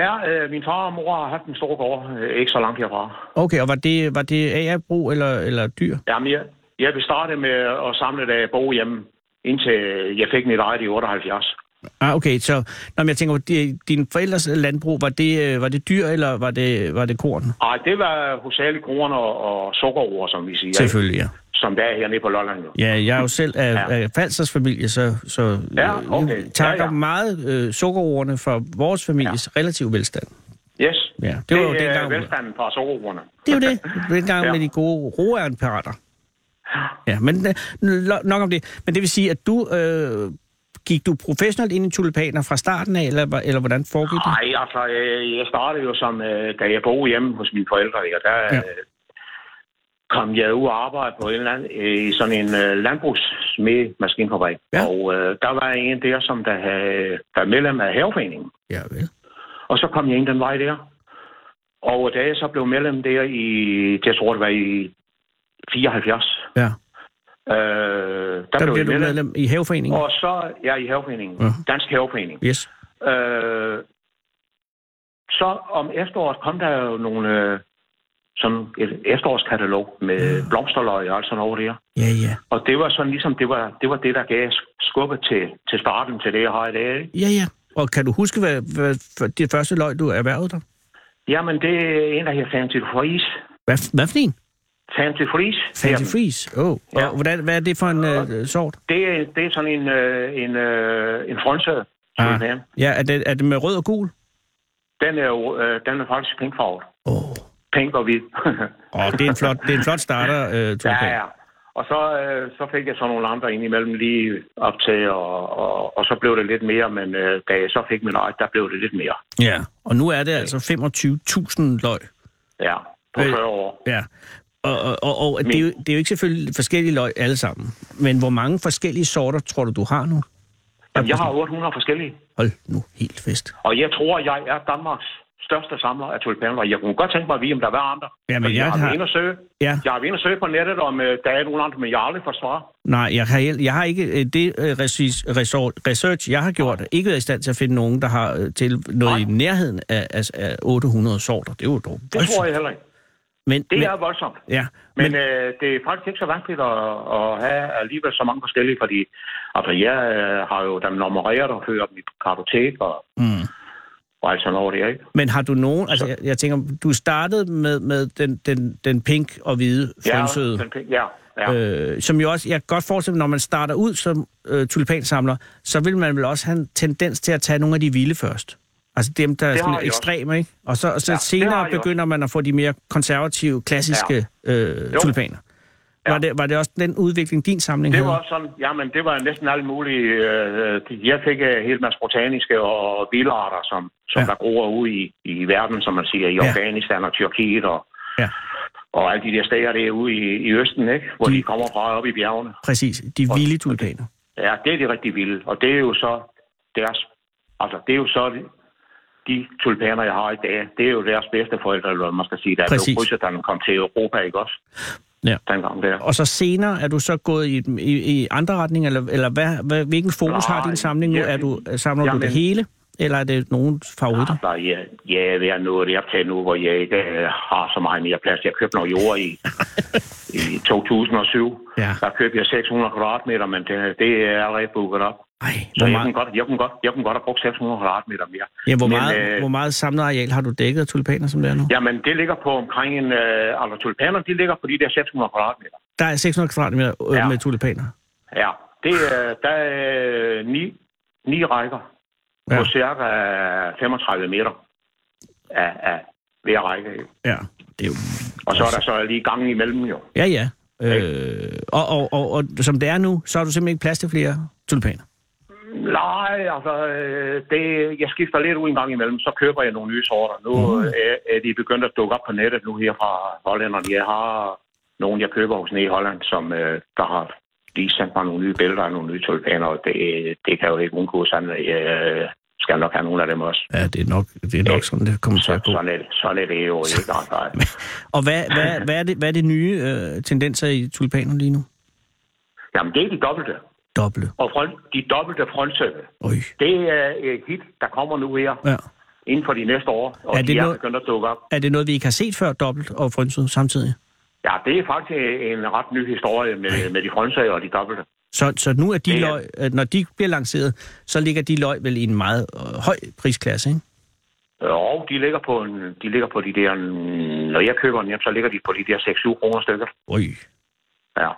Ja, øh, min far og mor har haft en stor gård, øh, ikke så langt herfra. okay, og var det, var det agerbrug eller, eller dyr? Jamen, jeg, jeg vil starte med at samle det bo hjemme, indtil jeg fik mit eget i 78. Ah, okay, så når jeg tænker, de, dine forældres landbrug, var det, øh, var det dyr, eller var det, var det korn? Ej, det var hovedsageligt korn og, og sukkerroer, som vi siger. Selvfølgelig, ja. Som der er hernede på Lolland jo. Ja, jeg er jo selv af, Ja. af Falsers familie, så, så Ja, okay. jeg takker Ja, ja. meget øh, sukkerordene for vores families ja. relativ velstand. Yes. Ja, det var jo det er dengang- velstanden fra sukkerroerne. Det er jo det. Dengang ja. Med de gode roerenpirater. Ja, men øh, nok om det. Men det vil sige, at du... Øh, gik du professionelt ind i tulipaner fra starten af, eller, eller hvordan foregik det? Nej, altså, øh, jeg startede jo som, øh, da jeg boede hjemme hos mine forældre, ikke? og der Ja. ja. kom jeg ud og arbejde på en eller anden, øh, i sådan en øh, landbrugssmed maskinfabrik. Ja. Og øh, der var en der, som der, havde, der er medlem af haveforeningen. Ja, vel. Og så kom jeg ind den vej der. Og da jeg så blev medlem der i, jeg tror det var i 74, Ja. Øh, der, Der blev blev du medlem. medlem i haveforeningen. Og så, ja, i haveforeningen. Ja. Dansk haveforening. Yes. Øh, så om efteråret kom der jo nogle, øh, sådan et efterårskatalog med Ja. blomsterløg og alt sådan noget der. Ja, ja. Og det var sådan ligesom, det var det, var det der gav skubbe til, til starten til det, jeg har i dag. ikke? Ja, ja. Og kan du huske, hvad, hvad det første løg, du erhvervede dig? Jamen, det er en, der hedder Fancy Freeze. Hvad, hvad for en? Fancy den. Freeze. Oh. Ja. Og hvordan, hvad er det for en øh, sort? Det, er- det er sådan en, øh, en, øh, en frøntsæde. Ah. Ja, er det, er det med rød og gul? Den er jo øh, den er faktisk pinkfarvet. Åh, oh. Pink og hvid. oh, det, er en flot, det er en flot starter, øh. Ja, ja. Og så, øh, så fik jeg så nogle andre ind imellem lige op til, og, og, og så blev det lidt mere, men øh, da jeg så fik min eget, der blev det lidt mere. ja. Og nu er det altså 25.000 løg. Ja, på Øh, 40 år. Ja. Og, og, og, og det, er jo, det er jo ikke selvfølgelig forskellige løg alle sammen. Men hvor mange forskellige sorter tror du, du har nu? Jamen, jeg har 800 forskellige, Hold nu helt fest. og jeg tror, jeg er Danmarks største samler af tulipaner. Jeg kunne godt tænke mig at vide, om der var andre. Jamen, Fordi jeg jeg har været inde og søge. Ja. Jeg har været inde og søge på nettet, om øh, der er nogen andre, men jeg har aldrig fået svar. Nej, jeg har, jeg har ikke øh, det øh, research, jeg har gjort, ikke været i stand til at finde nogen, der har øh, til noget Nej. i nærheden af, af, af 800 sorter. Det er jo dog Det tror jeg heller ikke. Men, Det men, er voldsomt. Ja, Men, men, øh, det er faktisk ikke så vanskeligt at, at have alligevel så mange forskellige, fordi altså, jeg øh, har jo dem nummereret og ført mit kartotek og, mm. og alt sådan noget der, ikke? men har du nogen... Altså, jeg, jeg tænker, du startede med, med den, den, den pink og hvide frønsøde. den, ja, ja. Øh, som jo også, jeg kan godt forestille mig, når man starter ud som øh, tulipansamler, så vil man vel også have en tendens til at tage nogle af de vilde først. Altså dem, der er Det har sådan ekstreme, ikke? Og så, og så Ja, ja, det senere begynder man at få de mere konservative, klassiske ja. øh, Jo. tulipaner. Ja. Var, det, var det også den udvikling, din samling Det havde? var også sådan, jamen det var næsten alle mulige, øh, jeg fik øh, helt masse botaniske og bilarter, som, som Ja. ja. der gror ude i, i verden, som man siger, i Ja. Afghanistan og Tyrkiet og, Ja, og alle de der steder derude i, i Østen, ikke? hvor De- de kommer fra op i bjergene. præcis. De vilde tulipaner. Ja, det er de rigtig vilde, og det er jo så deres, altså det er jo så de, tulipaner, jeg har i dag, det er jo deres bedste forældre, eller hvad man skal sige, der Præcis. blev den kom til Europa, ikke også? Ja. Dengang der. Og så senere er du så gået i, i, i andre retninger, eller, eller hvad, hvad, hvilken fokus Nej, har din samling nu? ja, Er du, samler du jamen- det hele, eller er det nogle favoritter? Altså, jeg, jeg er det op til nu, hvor jeg ikke øh, har så meget mere plads. Jeg købte noget jord i, i 2007. Ja. Der købte jeg 600 kvadratmeter, men det, det er allerede booket op. Ej, Så jeg meget, kunne, godt, jeg, kunne godt, jeg kunne godt have brugt 600 kvadratmeter mere. ja, hvor, Men, meget, øh, hvor meget samlet areal har du dækket af tulipaner, som det er nu? Jamen, det ligger på omkring en... Øh, altså, tulipaner, de ligger på de der 600 kvadratmeter. Der er 600 kvadratmeter øh, Ja. med tulipaner. Ja, det, er, der er øh, ni, ni rækker Ja. på cirka 35 meter af, af hver række. Ja, det er jo... Og så er der så lige gangen imellem jo. Ja, ja. Øh, og, og, og, og som det er nu, så har du simpelthen ikke plads til flere tulipaner. Nej, altså, øh, det, jeg skifter lidt ud en gang imellem, så køber jeg nogle nye sorter. Nu Mm. er, er de begyndt at dukke op på nettet nu her fra hollænderne. Jeg har nogen, jeg køber hos nede i Holland, som øh, der har lige sendt mig nogle nye billeder af nogle nye tulipaner, og det, det kan jo ikke undgå sådan, at jeg øh, skal nok have nogle af dem også. Ja, det er nok, det er nok sådan, det kommer til Så, at gå. sådan, er, det- sådan er det jo ikke. Og hvad, hvad, hvad, er det, hvad er det nye øh, tendenser i tulipaner lige nu? Jamen, det er de dobbelte. Doble. Og front, de dobbelte frontsætte. Øj. Det er et hit, der kommer nu her Ja. inden for de næste år, og Er er det de er noget- begyndt at dukke op. Er det noget, vi ikke har set før, dobbelt og frynset samtidig? Ja, det er faktisk en ret ny historie med, med de frøntsager og de dobbelte. Så, så nu er de Det er- løg, øh, når de bliver lanceret, så ligger de løg vel i en meget øh, høj prisklasse, ikke? Og de ligger på, en, de ligger på de der, når jeg køber den hjem, så ligger de på de der 6-7 kroner stykker. Oj. Ja.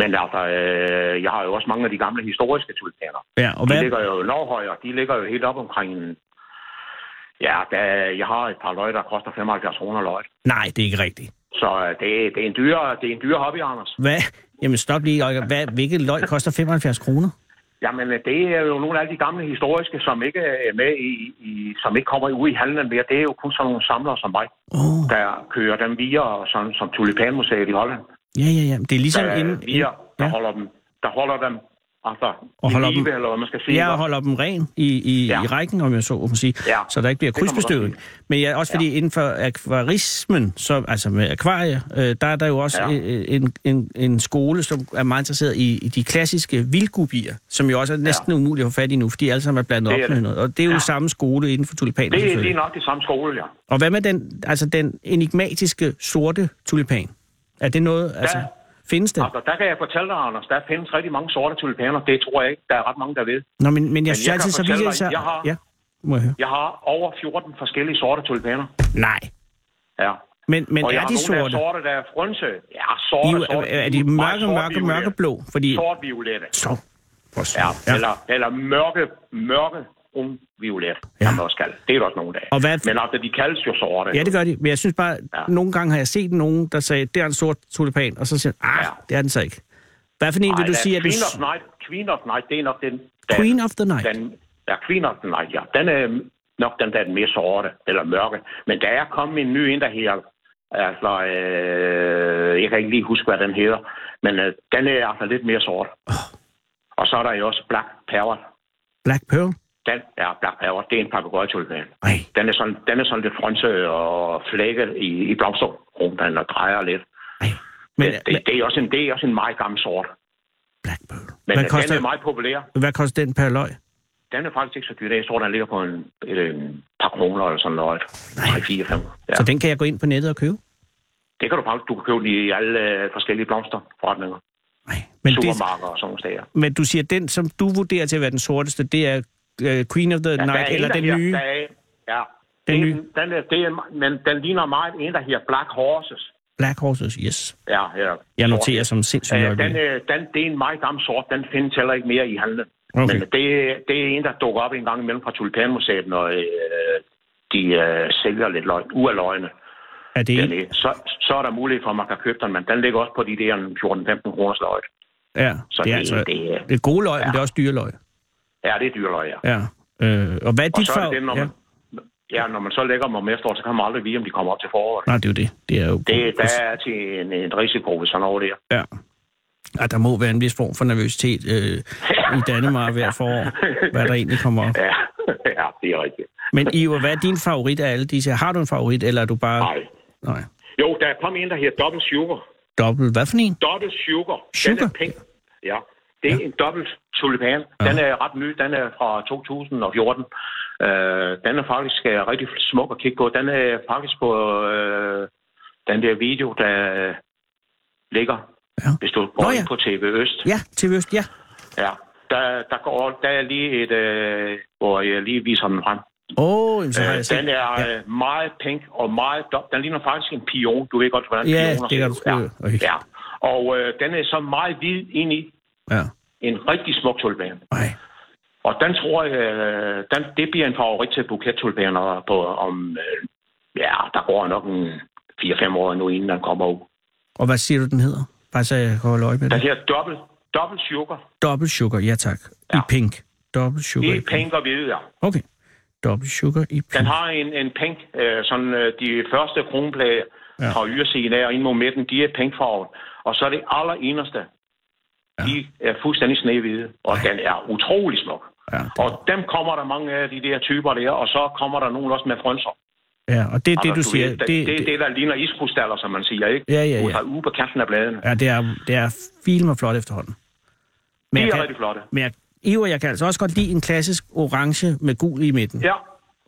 Men altså, øh, jeg har jo også mange af de gamle historiske tulipaner. Ja, og De hvad, ligger jo noget højere. De ligger jo helt op omkring... Ja, der, jeg har et par løg, der koster 75 kroner løg. nej, det er ikke rigtigt. Så øh, det, det, er en dyre, det er en dyre hobby, Anders. Hvad? Jamen stop lige, Olga. Hvad, hvilket løg koster 75 kroner? Jamen, øh, det er jo nogle af de gamle historiske, som ikke er med i, i som ikke kommer ud i handlen mere. Det er jo kun sådan nogle samlere som mig, Åh, der kører dem via, sådan, som Tulipanmuseet i Holland. Ja, ja, ja. Det er ligesom Der, inden... via, der, ja. holder dem, der holder dem altså, Og holder live, dem- eller hvad man skal sige. Ja, og holder dem ren i, i, ja. I rækken, om jeg så må sige, Ja, så der ikke bliver krydsbestøvning. Men ja, også fordi ja. inden for akvarismen, så, altså med akvarie, øh, der er der jo også ja. En, en, en skole, som er meget interesseret i, i de klassiske vildgubier, som jo også er næsten ja. umuligt at få fat i nu, fordi de alle sammen er blandet Det er op med noget. Og det er jo ja. Samme skole inden for tulipaner, Det, er nok det samme skole, ja. Og hvad med den, altså den enigmatiske sorte tulipan? Er det noget, altså, findes det? Altså, der kan jeg fortælle dig, Anders, der findes rigtig mange sorte tulipaner. Det tror jeg ikke, der er ret mange, der ved. Nå, men, men jeg synes altid, så sig... jeg har- Ja, må jeg høre. Jeg har over 14 forskellige sorte tulipaner. Nej, Ja. men, men og jeg er har de nogle sorte? af sorte, der er frunse. Ja, sorte, jo- sorte. er, er de mørke, mørke, mørkeblå? Fordi... Sort-violette. Så. Ja, ja. eller, eller mørke, mørke, brun, violet, Ja. man også kalde. Det er der også nogle dage. Og hvad- Men altså, de kaldes jo sorte. Ja, det gør de. Men jeg synes bare, ja. Nogle gange har jeg set nogen, der sagde, det er en sort tulipan, og så siger ah, ja. Det er den så ikke. Hvad for en vil du sige, at du... Queen of Night, Queen of Night, det er nok den... den Queen of the Night? Den, ja, Queen of the Night, ja. Den er nok den, der er den mere sorte, eller mørke. Men der er kommet en ny ind, der her. Altså, øh, jeg kan ikke lige huske, hvad den hedder. Men øh, den er altså lidt mere sort. Og så er der jo også Black Power. Black Pearl? Den er Black Power. Det er en papegøjetulipan. Nej. Den er sådan, den er sådan lidt frønse og flækket i, i blomsterrumpen og drejer lidt. Nej. Men, Men, det, det, det, er også en, det er også en meget gammel sort. Black Pearl. Men Hvad den koster, er meget populær. hvad koster den per løg? Den er faktisk ikke så dyr. Jeg tror, den ligger på en, et, en par kroner eller sådan noget. 3, 4, 5. Ja. Så den kan jeg gå ind på nettet og købe? Det kan du faktisk. Du kan købe den i alle øh, forskellige blomsterforretninger. Nej. Men, det, Supermarkeder og sådan nogle steder. men du siger, den, som du vurderer til at være den sorteste, det er uh, Queen of the Ja, Night, er eller en, den nye? Der er, ja. Den Den, nye. den, det er, men den ligner meget en, der her Black Horses. Black Horses, yes. Ja, ja. Jeg noterer som sindssygt Øh, den, øh, den, det er en meget gammel sort. Den findes heller ikke mere i handlen. Okay. Men det, det er en, der dukker op en gang imellem fra Tulipanmuseet, når øh, de øh, sælger lidt løg, ualøgne. Er det Den, så, så er der mulighed for, at man kan købe den, men den ligger også på de der 14-15 kroners løg. Ja, Så det er det- altså det det er gode løg, men ja. det er også dyre løg. Ja, det er dyrløg, ja. Ja. Øh, og hvad er Og dit så er farve? det når Ja. man, ja, når man så lægger dem om efteråret, så kan man aldrig vide, om de kommer op til foråret. Nej, det er jo det. Det er jo... Det, der er til en, en risiko ved sådan noget der. Ja. Ja, der må være en vis form for nervøsitet øh, i Danmark hver forår, hvad der egentlig kommer op. Ja, ja det er rigtigt. Men Iver, hvad er din favorit af alle disse? Har du en favorit, eller er du bare... Nej. Nej. Jo, der er kommet en, der hedder Double Sugar. Dobbelt. Hvad for en? Double Sugar. Sugar? Den er pink. Ja, det er ja. en dobbelt tulipan. Den er ret ny. Den er fra 2014. Uh, den er faktisk uh, rigtig smuk at kigge på. Den er faktisk på uh, den der video, der ligger, Ja. hvis du går Nå, ja. på TV Øst. Ja, til Øst, ja. Ja. Der, der, går, der er lige et, uh, hvor jeg lige viser den frem. Åh, oh, så har Øh, jeg set. den er ja. ja. meget pink og meget... do- Den ligner faktisk en pion. Du ved godt, hvordan Ja, pioner det ser kan du. Ja. Ja. Og øh, den er så meget hvid ind i ja. en rigtig smuk tulipan. Ej. Og den tror jeg, øh, den, det bliver en favorit til bukettulpaner på om... Øh, ja, der går nok en 4-5 år nu, inden den kommer ud. Og hvad siger du, den hedder? Bare så jeg kan holde øje med Den det. her dobbelt, dobbelt sugar Double sugar, ja tak. I Ja. pink. Double sugar i pink og hvide, ja. Okay. Double sugar i pink. Den har en, en pink, øh, sådan øh, de første kronblade Ja. fra ydersiden af og ind mod midten, de er pinkfarvet. Og så er det allereneste, ja. de er fuldstændig snehvide, og den er utrolig smuk. Ja, Og dem kommer der mange af de der typer der, og så kommer der nogen også med frønser. ja, og det er det, du Altså, siger. Ved, det, Det, det, er det, der ligner iskrystaller, som man siger, ikke? Ja, ja, ja. Ud ude på kanten af bladene. Ja, det er, det er film og flot efterhånden. De jeg er kan, rigtig flotte. men jeg, Iver, jeg kan altså også godt lide en klassisk orange med gul i midten. Ja,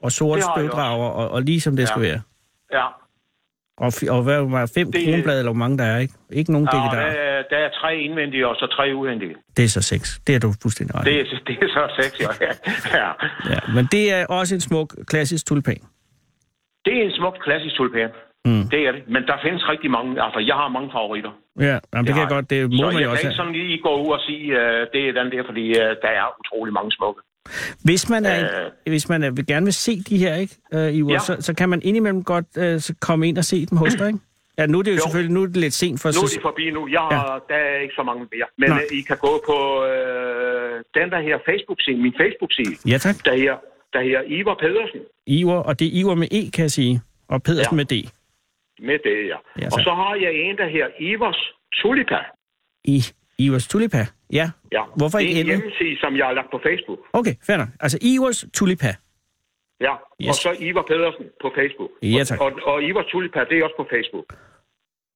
Og sorte det støvdrager, og, og lige som det Ja. skal være. ja. Og, og hvad var fem Det- kronblade, eller hvor mange der er, ikke? Ikke nogen begge der, der. er, der er tre indvendige og så tre udvendige. Det er så seks. Det er du fuldstændig ret. Det er, det er så sexy, ja. ja. Ja, men det er også en smuk, klassisk tulpan. Det er en smuk klassisk tulpan. Mm. Det er det. Men der findes rigtig mange, altså jeg har mange favoritter. Ja, jamen, det kan jeg godt, det må så man jeg jo også kan have. ikke sådan lige gå ud og sige, uh, det er den der, fordi uh, der er utrolig mange smukke. Hvis man, er, Øh. hvis man er, vil gerne vil se de her, ikke, uh, Ivar, Ja. så, så kan man indimellem godt uh, så komme ind og se dem hos dig, ikke? Ja, nu er det jo, Jo. selvfølgelig nu er det lidt sent for... Nu er så- de forbi nu. Jeg har, ja. Der er ikke så mange mere. Men Nej. uh, I kan gå på uh, den der her Facebook-side, min Facebook-side, Ja, tak. der her, der her Ivar Pedersen. Ivar, og det er Ivar med E, kan jeg sige. Og Pedersen Ja. med D. Med det, ja. Ja, og så har jeg en, der her Ivers Tulipa. I Ivars Tulipa. Ja. Ja. Hvorfor det ikke er en hjemmeside, som jeg har lagt på Facebook. Okay, fair nok. Altså Ivars Tulipa. Ja, Yes. og så Ivar Pedersen på Facebook. Ja, tak. Og, og, og Ivar Tulipa, det er også på Facebook.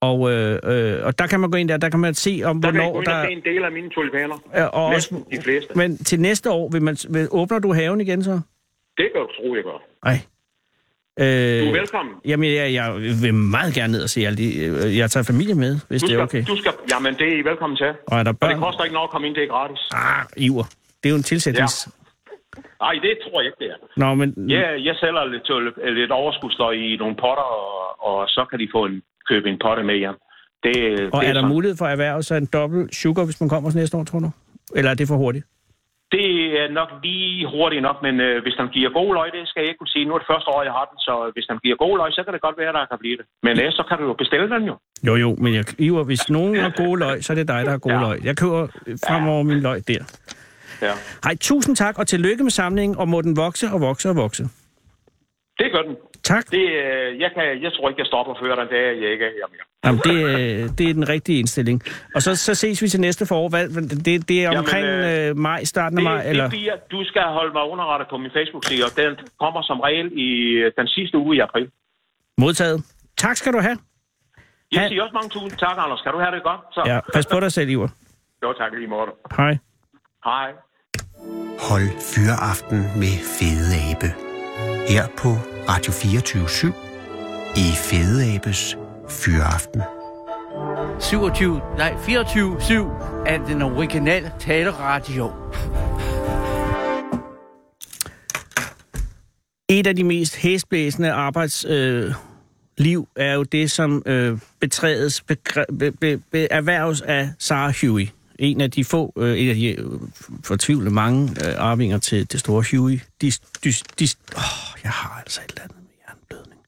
Og, øh, øh, og der kan man gå ind der, der kan man se om, Der kan hvornår der... se en del af mine tulipaner. Ja, og også, de fleste. men til næste år, vil man, vil, åbner du haven igen så? Det kan du tro, jeg gør. Nej. Øh, Du er velkommen. Jamen, jeg, jeg vil meget gerne ned og se alle de... øh, Jeg tager familie med, hvis Du det skal, er okay. du skal, jamen, det er I velkommen til. Og er der Og det børn? koster ikke noget at komme ind, det er gratis. Ah, Iver. Det er jo en tilsætnings... Nej, det tror jeg ikke, det er. Nå, men... Ja, jeg sælger lidt, lidt overskudsløg i nogle potter, og, og så kan de få en, købe en potte med hjem. Det, Og det er der sådan. mulighed for at erhverve sig en dobbelt sugar, hvis man kommer næste år, tror du? Eller er det for hurtigt? Det er nok lige hurtigt nok, men øh, hvis den giver god løg, det skal jeg ikke kunne sige. Nu er det første år, jeg har den, så hvis den giver god løg, så kan det godt være, der kan blive det. Men øh, så kan du jo bestille den jo. Jo, jo, men jeg, Iver, hvis nogen har gode løg, så er det dig, der har gode Ja. løg. Jeg køber fremover min løg der. Ja. Hej, tusind tak, og tillykke med samlingen, og må den vokse og vokse og vokse. Det gør den. Tak. Det, øh, jeg, kan, jeg tror ikke, jeg stopper før den dag, jeg ikke er her mere. Jamen, det, øh, det er den rigtige indstilling. Og så, så ses vi til næste forår. Hvad, det, det er Jamen, omkring øh, øh, maj, starten af Det, maj, det eller? bliver, du skal holde mig underrettet på min Facebook-side, og den kommer som regel i den sidste uge i april. Modtaget. Tak skal du have. Jeg Ha- siger også mange tusind tak, Anders. Kan du have det godt? Så. Ja, pas på dig selv, Iver. Jo, tak lige måde. Hej. Hej. Hold Fyraften med Fede Abe. Her på Radio 24 i Fede Abes Fyraften. 27, nej, 24-7 af den originale taleradio. Et af de mest hæsblæsende arbejdsliv øh, liv er jo det, som øh, betrædes, begre- be, be, be, erhverves af Sarah Huey. En af de få, øh, en af de øh, fortvivlende mange øh, arvinger til det store Huey. De, de, de, åh, jeg har altså et eller andet med hjerneblødning.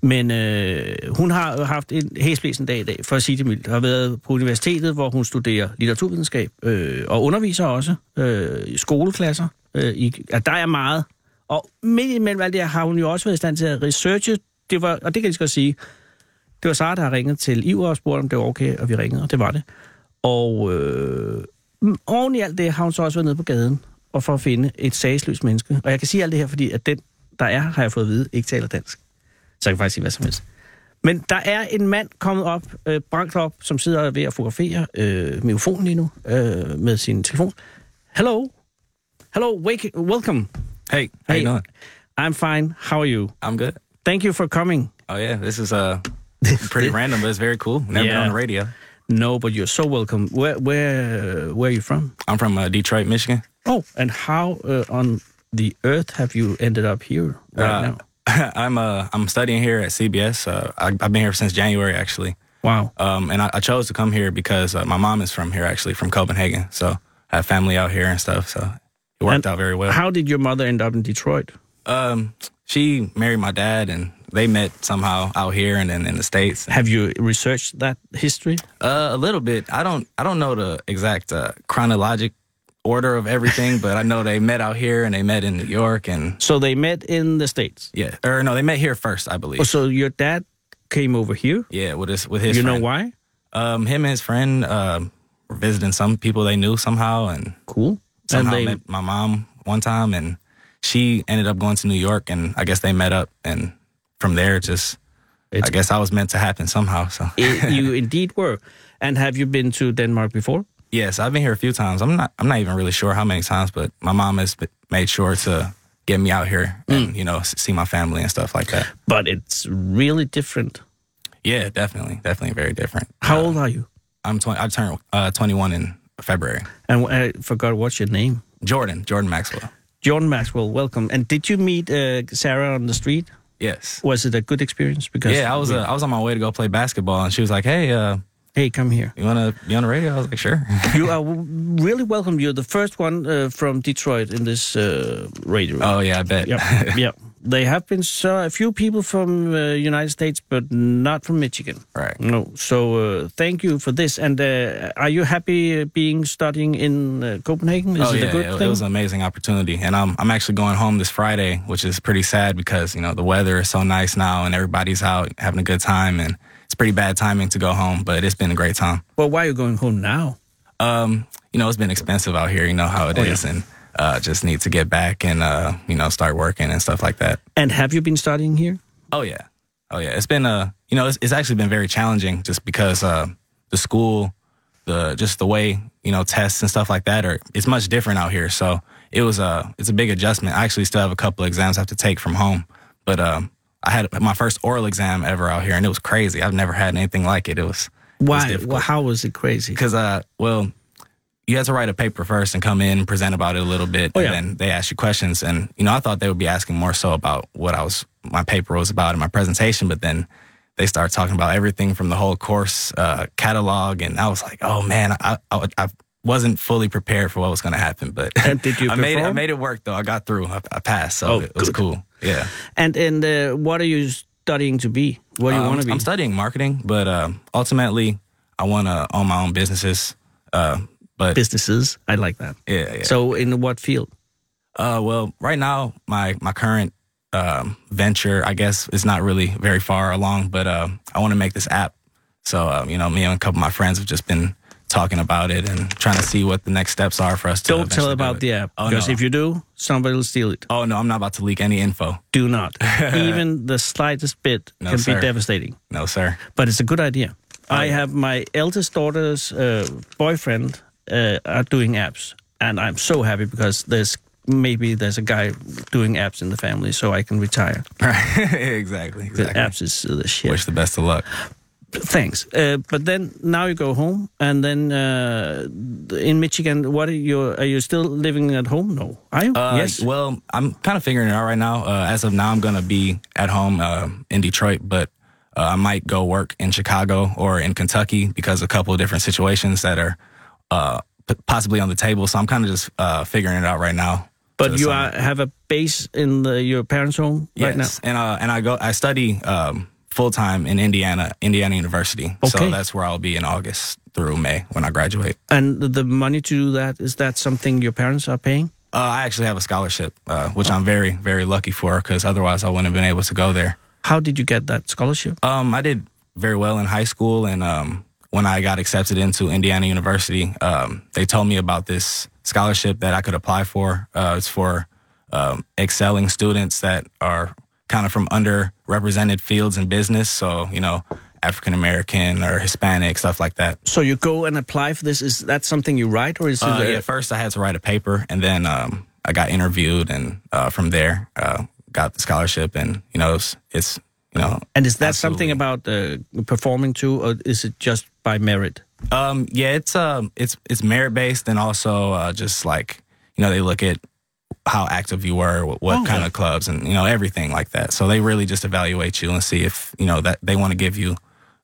Men øh, hun har haft en hæsblæsende dag i dag, for at sige det mildt. Har været på universitetet, hvor hun studerer litteraturvidenskab øh, og underviser også øh, i skoleklasser. Øh, i, ja, der er meget. Og midt imellem alt det her har hun jo også været i stand til at researche. Det var, og det kan jeg lige sige. Det var Sara, der har ringet til Iver og spurgt, om det var okay, og vi ringede, og det var det. Og øh, oven i alt det har hun så også været nede på gaden og for at finde et sagsløst menneske. Og jeg kan sige alt det her, fordi at den, der er, har jeg fået at vide, ikke taler dansk. Så jeg kan faktisk sige hvad som helst. Men der er en mand kommet op, øh, brændt op, som sidder ved at fotografere øh, mikrofonen lige nu øh, med sin telefon. Hello. Hello, wake, welcome. Hey, how Hey. you doing? I'm fine. How are you? I'm good. Thank you for coming. Oh yeah, this is uh pretty random, but it's very cool. Never been Yeah. on the radio. No, but you're so welcome. Where where where are you from? I'm from uh, Detroit, Michigan. Oh, and how uh, on the earth have you ended up here right Uh, now? I'm uh I'm studying here at CBS. Uh, I, I've been here since January actually. Wow. Um, and I, I chose to come here because uh, my mom is from here actually, from Copenhagen. So I have family out here and stuff. So it worked And out very well. How did your mother end up in Detroit? um, she married my dad, and they met somehow out here and then in the states. Have you researched that history? Uh, a little bit. I don't. I don't know the exact uh, chronologic order of everything, but I know they met out here and they met in New York and So they met in the states. yeah, or no, they met here first, I believe. Oh, so your dad came over here. yeah, with his with his. you friend. know why? Um, him and his friend um were visiting some people they knew somehow, and Cool. somehow and they met my mom one time, and she ended up going to New York, and I guess they met up, and from there, just It's- I guess I was meant to happen somehow. So you indeed were. And have you been to Denmark before? yes, I've been here a few times. I'm not I'm not even really sure how many times, but my mom has made sure to get me out here and you know see my family and stuff like that. But it's really different. Yeah, definitely, definitely very different. How Uh, old are you? I'm 20. I turned uh, 21 in February. And I forgot what's your name. Jordan, Jordan Maxwell. Jordan Maxwell, welcome. And did you meet uh, Sarah on the street? Yes. Was it a good experience? Because Yeah, I was uh, I was on my way to go play basketball, and she was like, "Hey, uh, hey, come here. you want to be on the radio?" I was like, "Sure." You are really welcome. You're the first one uh, from Detroit in this uh, radio. oh yeah, I bet. Yep, yep. They have been so, a few people from uh, United States, but not from Michigan. Right. No. So uh, thank you for this. And uh, are you happy uh, being studying in uh, Copenhagen? Is oh it yeah, a good it, it was an amazing opportunity, and I'm I'm actually going home this Friday, which is pretty sad because you know the weather is so nice now, and everybody's out having a good time, and it's pretty bad timing to go home, but it's been a great time. well, why are you going home now? Um, you know, it's been expensive out here. You know how it is, Oh, yeah. and uh, just need to get back and uh, you know start working and stuff like that. And have you been studying here? Oh yeah, oh yeah. It's been uh, you know, it's, it's actually been very challenging just because uh, the school, the just the way you know tests and stuff like that are it's much different out here. So it was a it's a big adjustment. I actually still have a couple of exams I have to take from home, but um, I had my first oral exam ever out here, and it was crazy. I've never had anything like it. It was it was Why? Well, how was it crazy? because uh well you had to write a paper first and come in and present about it a little bit Oh, and yeah. then they ask you questions and you know i thought they would be asking more so about what i was my paper was about in my presentation but then they start talking about everything from the whole course uh, catalog and i was like oh man i, I, I wasn't fully prepared for what was going to happen but And did you I made it, I made it work though i got through i, I passed so Oh, it was good. cool yeah And and uh, what are you studying to be? What do you Um, want to be? I'm studying marketing, but uh, ultimately, I want to own my own businesses. Uh, but Businesses. I like that. yeah, yeah. So in what field? Uh, well, right now, my my current um, venture, I guess, is not really very far along, but uh, I want to make this app. So, um, you know, me and a couple of my friends have just been talking about it and trying to see what the next steps are for us to. Don't tell do about it. the app Oh, because no. if you do, somebody will steal it. oh no, I'm not about to leak any info. Do not. Even the slightest bit No, can sir. be devastating. No, sir. But it's a good idea. Oh, I yeah. have my eldest daughter's uh, boyfriend uh, are doing apps, and I'm so happy because there's maybe there's a guy doing apps in the family, so I can retire. Right. exactly. The Exactly. apps is the shit. Wish the best of luck. Thanks. Uh, but then now you go home, and then uh, in Michigan, what are you? Are you still living at home? No, are you? Uh, yes. Well, I'm kind of figuring it out right now. Uh, as of now, I'm gonna be at home uh, in Detroit, but uh, I might go work in Chicago or in Kentucky because a couple of different situations that are uh, p- possibly on the table. So I'm kind of just uh, figuring it out right now. but you are, have a base in the, your parents' home right now. yes, and uh, and I go I study um, full time in Indiana, Indiana University. So that's where I'll be in August through May when I graduate. And the- the money to do that is that something your parents are paying? Uh, I actually have a scholarship, uh, which I'm very very lucky for because otherwise I wouldn't have been able to go there. How did you get that scholarship? Um, I did very well in high school, and um, when I got accepted into Indiana University, um, they told me about this scholarship that I could apply for. Uh, it's for um, excelling students that are kind of from underrepresented fields in business. So you know, African American or Hispanic stuff like that. So you go and apply for this. Is that something you write, or is it? Uh, yeah, first I had to write a paper, and then um, I got interviewed, and uh, from there uh, got the scholarship, and you know, it's, it's you know, and is that something about uh, performing too, or is it just by merit? Um, yeah, it's um, it's it's merit based, and also uh, just like you know, they look at how active you were, what, what Oh, kind of clubs, and you know, everything like that. So they really just evaluate you and see if you know that they want to give you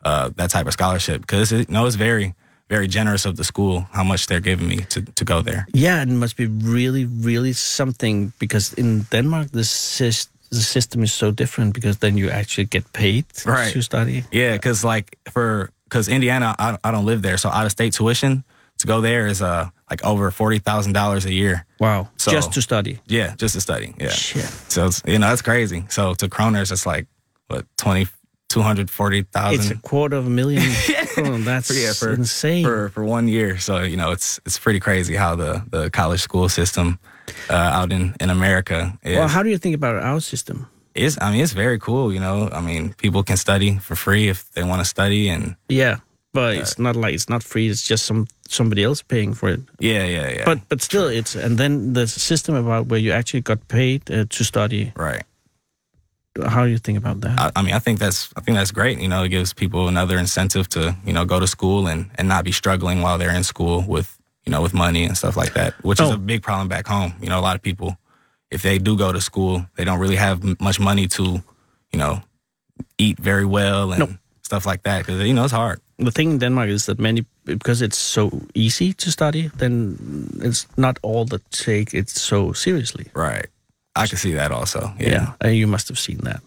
uh, that type of scholarship because it, you know it's very very generous of the school how much they're giving me to to go there. Yeah, it must be really, really something because in Denmark the sys- the system is so different because then you actually get paid Right. to study. Yeah, because like for because Indiana, I, I don't live there, so out of state tuition to go there is uh like over forty thousand dollars a year. Wow, So- just to study. Yeah, just to study. Yeah. Shit. So it's, you know that's crazy. So to kroners, it's like what twenty two hundred forty It's a quarter of a million. oh, that's Yeah, for- insane. For for one year, so you know it's it's pretty crazy how the the college school system uh, out in in America is. well, how do you think about our system? Is I mean it's very cool. You know, I mean people can study for free if they want to study, and Yeah, but it's not like it's not free. It's just some somebody else paying for it. yeah, yeah, yeah. But but still, it's and then the system about where you actually got paid uh, to study. right. How do you think about that? I, I mean, I think that's I think that's great. You know, it gives people another incentive to you know go to school and and not be struggling while they're in school with you know with money and stuff like that, which is Oh. a big problem back home. You know, a lot of people, if they do go to school, they don't really have m- much money to you know eat very well and stuff like that because you know it's hard. the thing in Denmark is that many because it's so easy to study, then it's not all that take it so seriously. Right. I can see that also. Yeah, Yeah. you must have seen that.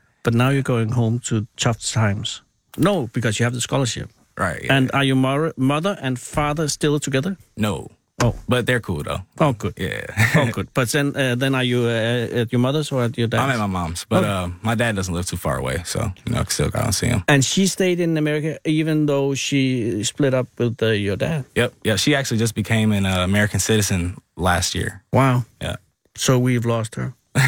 but now you're going home to tough times. No, because you have the scholarship. Right. yeah. And are your mother and father still together? no. Oh. But they're cool though. Oh, good. Yeah. Oh, good. But then, uh, then are you uh, at your mother's or at your dad's? I'm at my mom's, but Okay. uh, my dad doesn't live too far away, so you know, I still go and see him. and she stayed in America even though she split up with uh, your dad. Yep, yeah. She actually just became an uh, American citizen last year. Wow. Yeah, So we've lost her.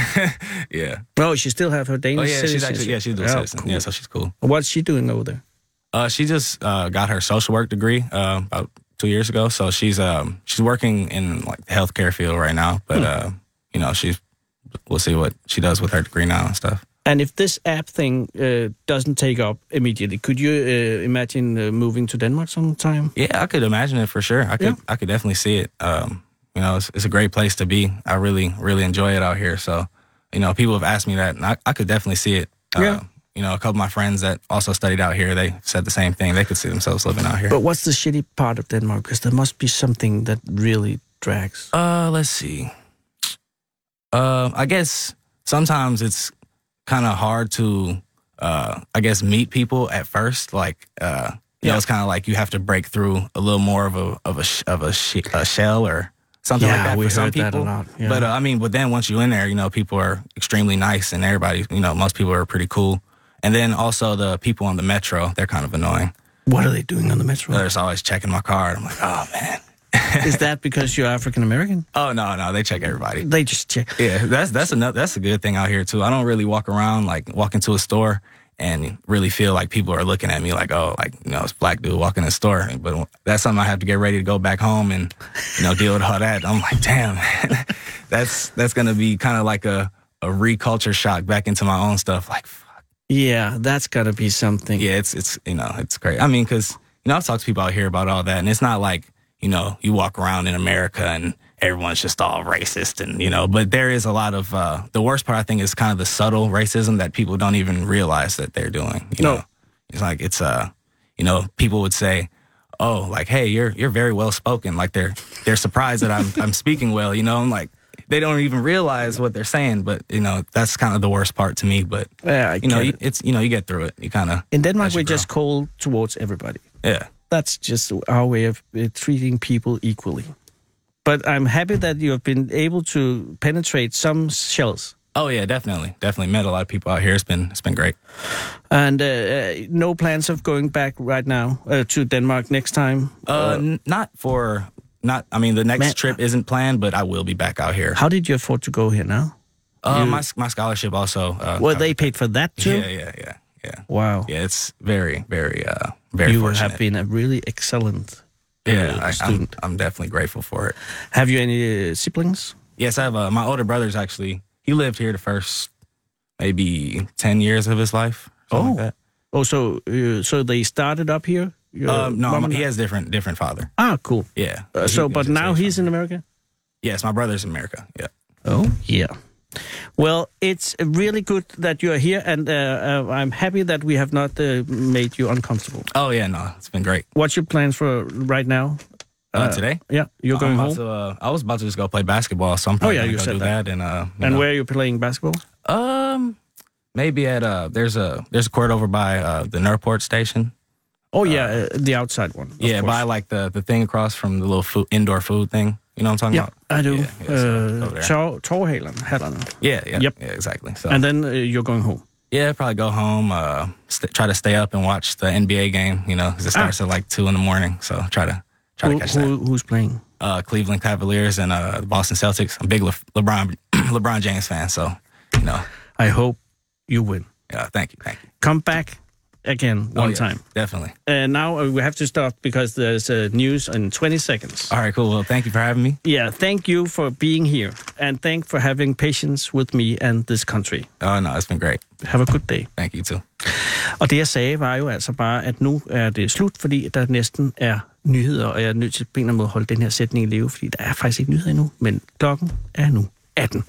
yeah. No, she still have her Danish Oh yeah, she's actually yeah, she's a Oh, citizen. cool. Yeah, so she's cool. What's she doing over there? Uh, she just uh, got her social work degree uh, about two years ago, so she's um she's working in like the healthcare field right now. But Hmm. uh, you know, she's we'll see what she does with her degree now and stuff. And if this app thing uh, doesn't take up immediately, could you uh, imagine uh, moving to Denmark sometime? Yeah, I could imagine it for sure. I could I could definitely see it. Um, you know, it's, it's a great place to be. I really really enjoy it out here. So, you know, people have asked me that, and I, I could definitely see it. Uh, Yeah. You know, a couple of my friends that also studied out here, they said the same thing. They could see themselves living out here. But what's the shitty part of Denmark? Because there must be something that really drags. Uh, let's see. Uh, I guess sometimes it's kind of hard to, uh, I guess meet people at first. Like, uh, you know, it's kind of like you have to break through a little more of a of a sh- of a, sh- a shell or something Yeah, like that we for some heard that a people. lot, yeah. But uh, I mean, but then once you're in there, you know, people are extremely nice and everybody, you know, most people are pretty cool. And then also the people on the metro, they're kind of annoying. What are they doing on the metro? They're just always checking my card. I'm like, oh man. Is that because you're African American? Oh no, no, they check everybody. They just check. Yeah, that's that's another that's a good thing out here too. I don't really walk around like walk into a store and really feel like people are looking at me like, oh, like you know, it's black dude walking in the store. But that's something I have to get ready to go back home and you know deal with all that. I'm like, damn, that's that's gonna be kind of like a a reculture shock back into my own stuff. Like. Yeah, that's got to be something. yeah, it's it's you know it's great. I mean, because you know I've talked to people out here about all that, and it's not like you know you walk around in America and everyone's just all racist and you know, but there is a lot of uh, the worst part I think is kind of the subtle racism that people don't even realize that they're doing. You No. know, it's like it's uh, you know, people would say. Oh, like hey, you're you're very well spoken. Like they're they're surprised that I'm I'm speaking well. You know, I'm like they don't even realize what they're saying. But you know, that's kind of the worst part to me. But Yeah, I you know, it. it's you know, you get through it. You kind of In Denmark, we're just cold towards everybody. yeah. That's just our way of uh, treating people equally. But I'm happy that you have been able to penetrate some shells. Oh yeah, definitely, definitely met a lot of people out here. It's been it's been great. And uh, uh, no plans of going back right now uh, to Denmark next time. Uh, not for not. I mean, the next Man- trip isn't planned, but I will be back out here. How did you afford to go here now? Uh, my my scholarship also. Uh, Well, they paid for that too. Yeah, yeah, yeah, yeah. Wow. Yeah, it's very, very, uh, very you fortunate. have been a really excellent uh, yeah, I, I'm, student. I'm definitely grateful for it. Have you any uh, siblings? Yes, I have. Uh, my older brother's actually. He lived here the first maybe ten years of his life. something like. Oh, so uh, so they started up here? Um, no, mom he has different different father. Ah, cool. Yeah. Uh, so, but now he's in America. Yes, my brother's in America. Yeah. Oh, yeah. Well, it's really good that you are here, and uh, uh, I'm happy that we have not uh, made you uncomfortable. Oh yeah, no, it's been great. What's your plans for right now? Uh, today? Yeah, you're going home. To, uh, I was about to just go play basketball, so I'm probably yeah, gonna you go said do that. that. and uh, and know. where are you playing basketball? Um, maybe at uh, there's a there's a court over by uh the Nurport station. Oh, yeah, uh, the outside one. yeah, course. by like the the thing across from the little food indoor food thing. You know what I'm talking Yeah, about? I do. Yeah, yeah, uh, there. Tor- Torhalen, Halland. yeah, yeah, Yep. yeah, exactly. So And then uh, you're going home. yeah, probably go home, uh, st- try to stay up and watch the NBA game. You know, 'cause it starts at like two in the morning. So try to try Ah. Who, to catch that. who, who's playing? uh, Cleveland Cavaliers and uh, the Boston Celtics. I'm a big Le- LeBron LeBron James fan, so you know, I hope you win. yeah. Thank you, thank you. Come back again one Oh, yes, time. Definitely. Uh, now uh, we have to stop because there's uh, news in 20 seconds. All right, cool. Well, thank you for having me. Yeah, thank you for being here, and thank for having patience with me and this country. Oh, no, it's been great. Have a good day. Thank you too. Og det jeg sagde var jo altså bare, at nu er det slut, fordi der næsten er nyheder, og jeg er nødt til på en eller anden måde at holde den her sætning i live, fordi der er faktisk ikke nyheder endnu, men klokken er nu 18.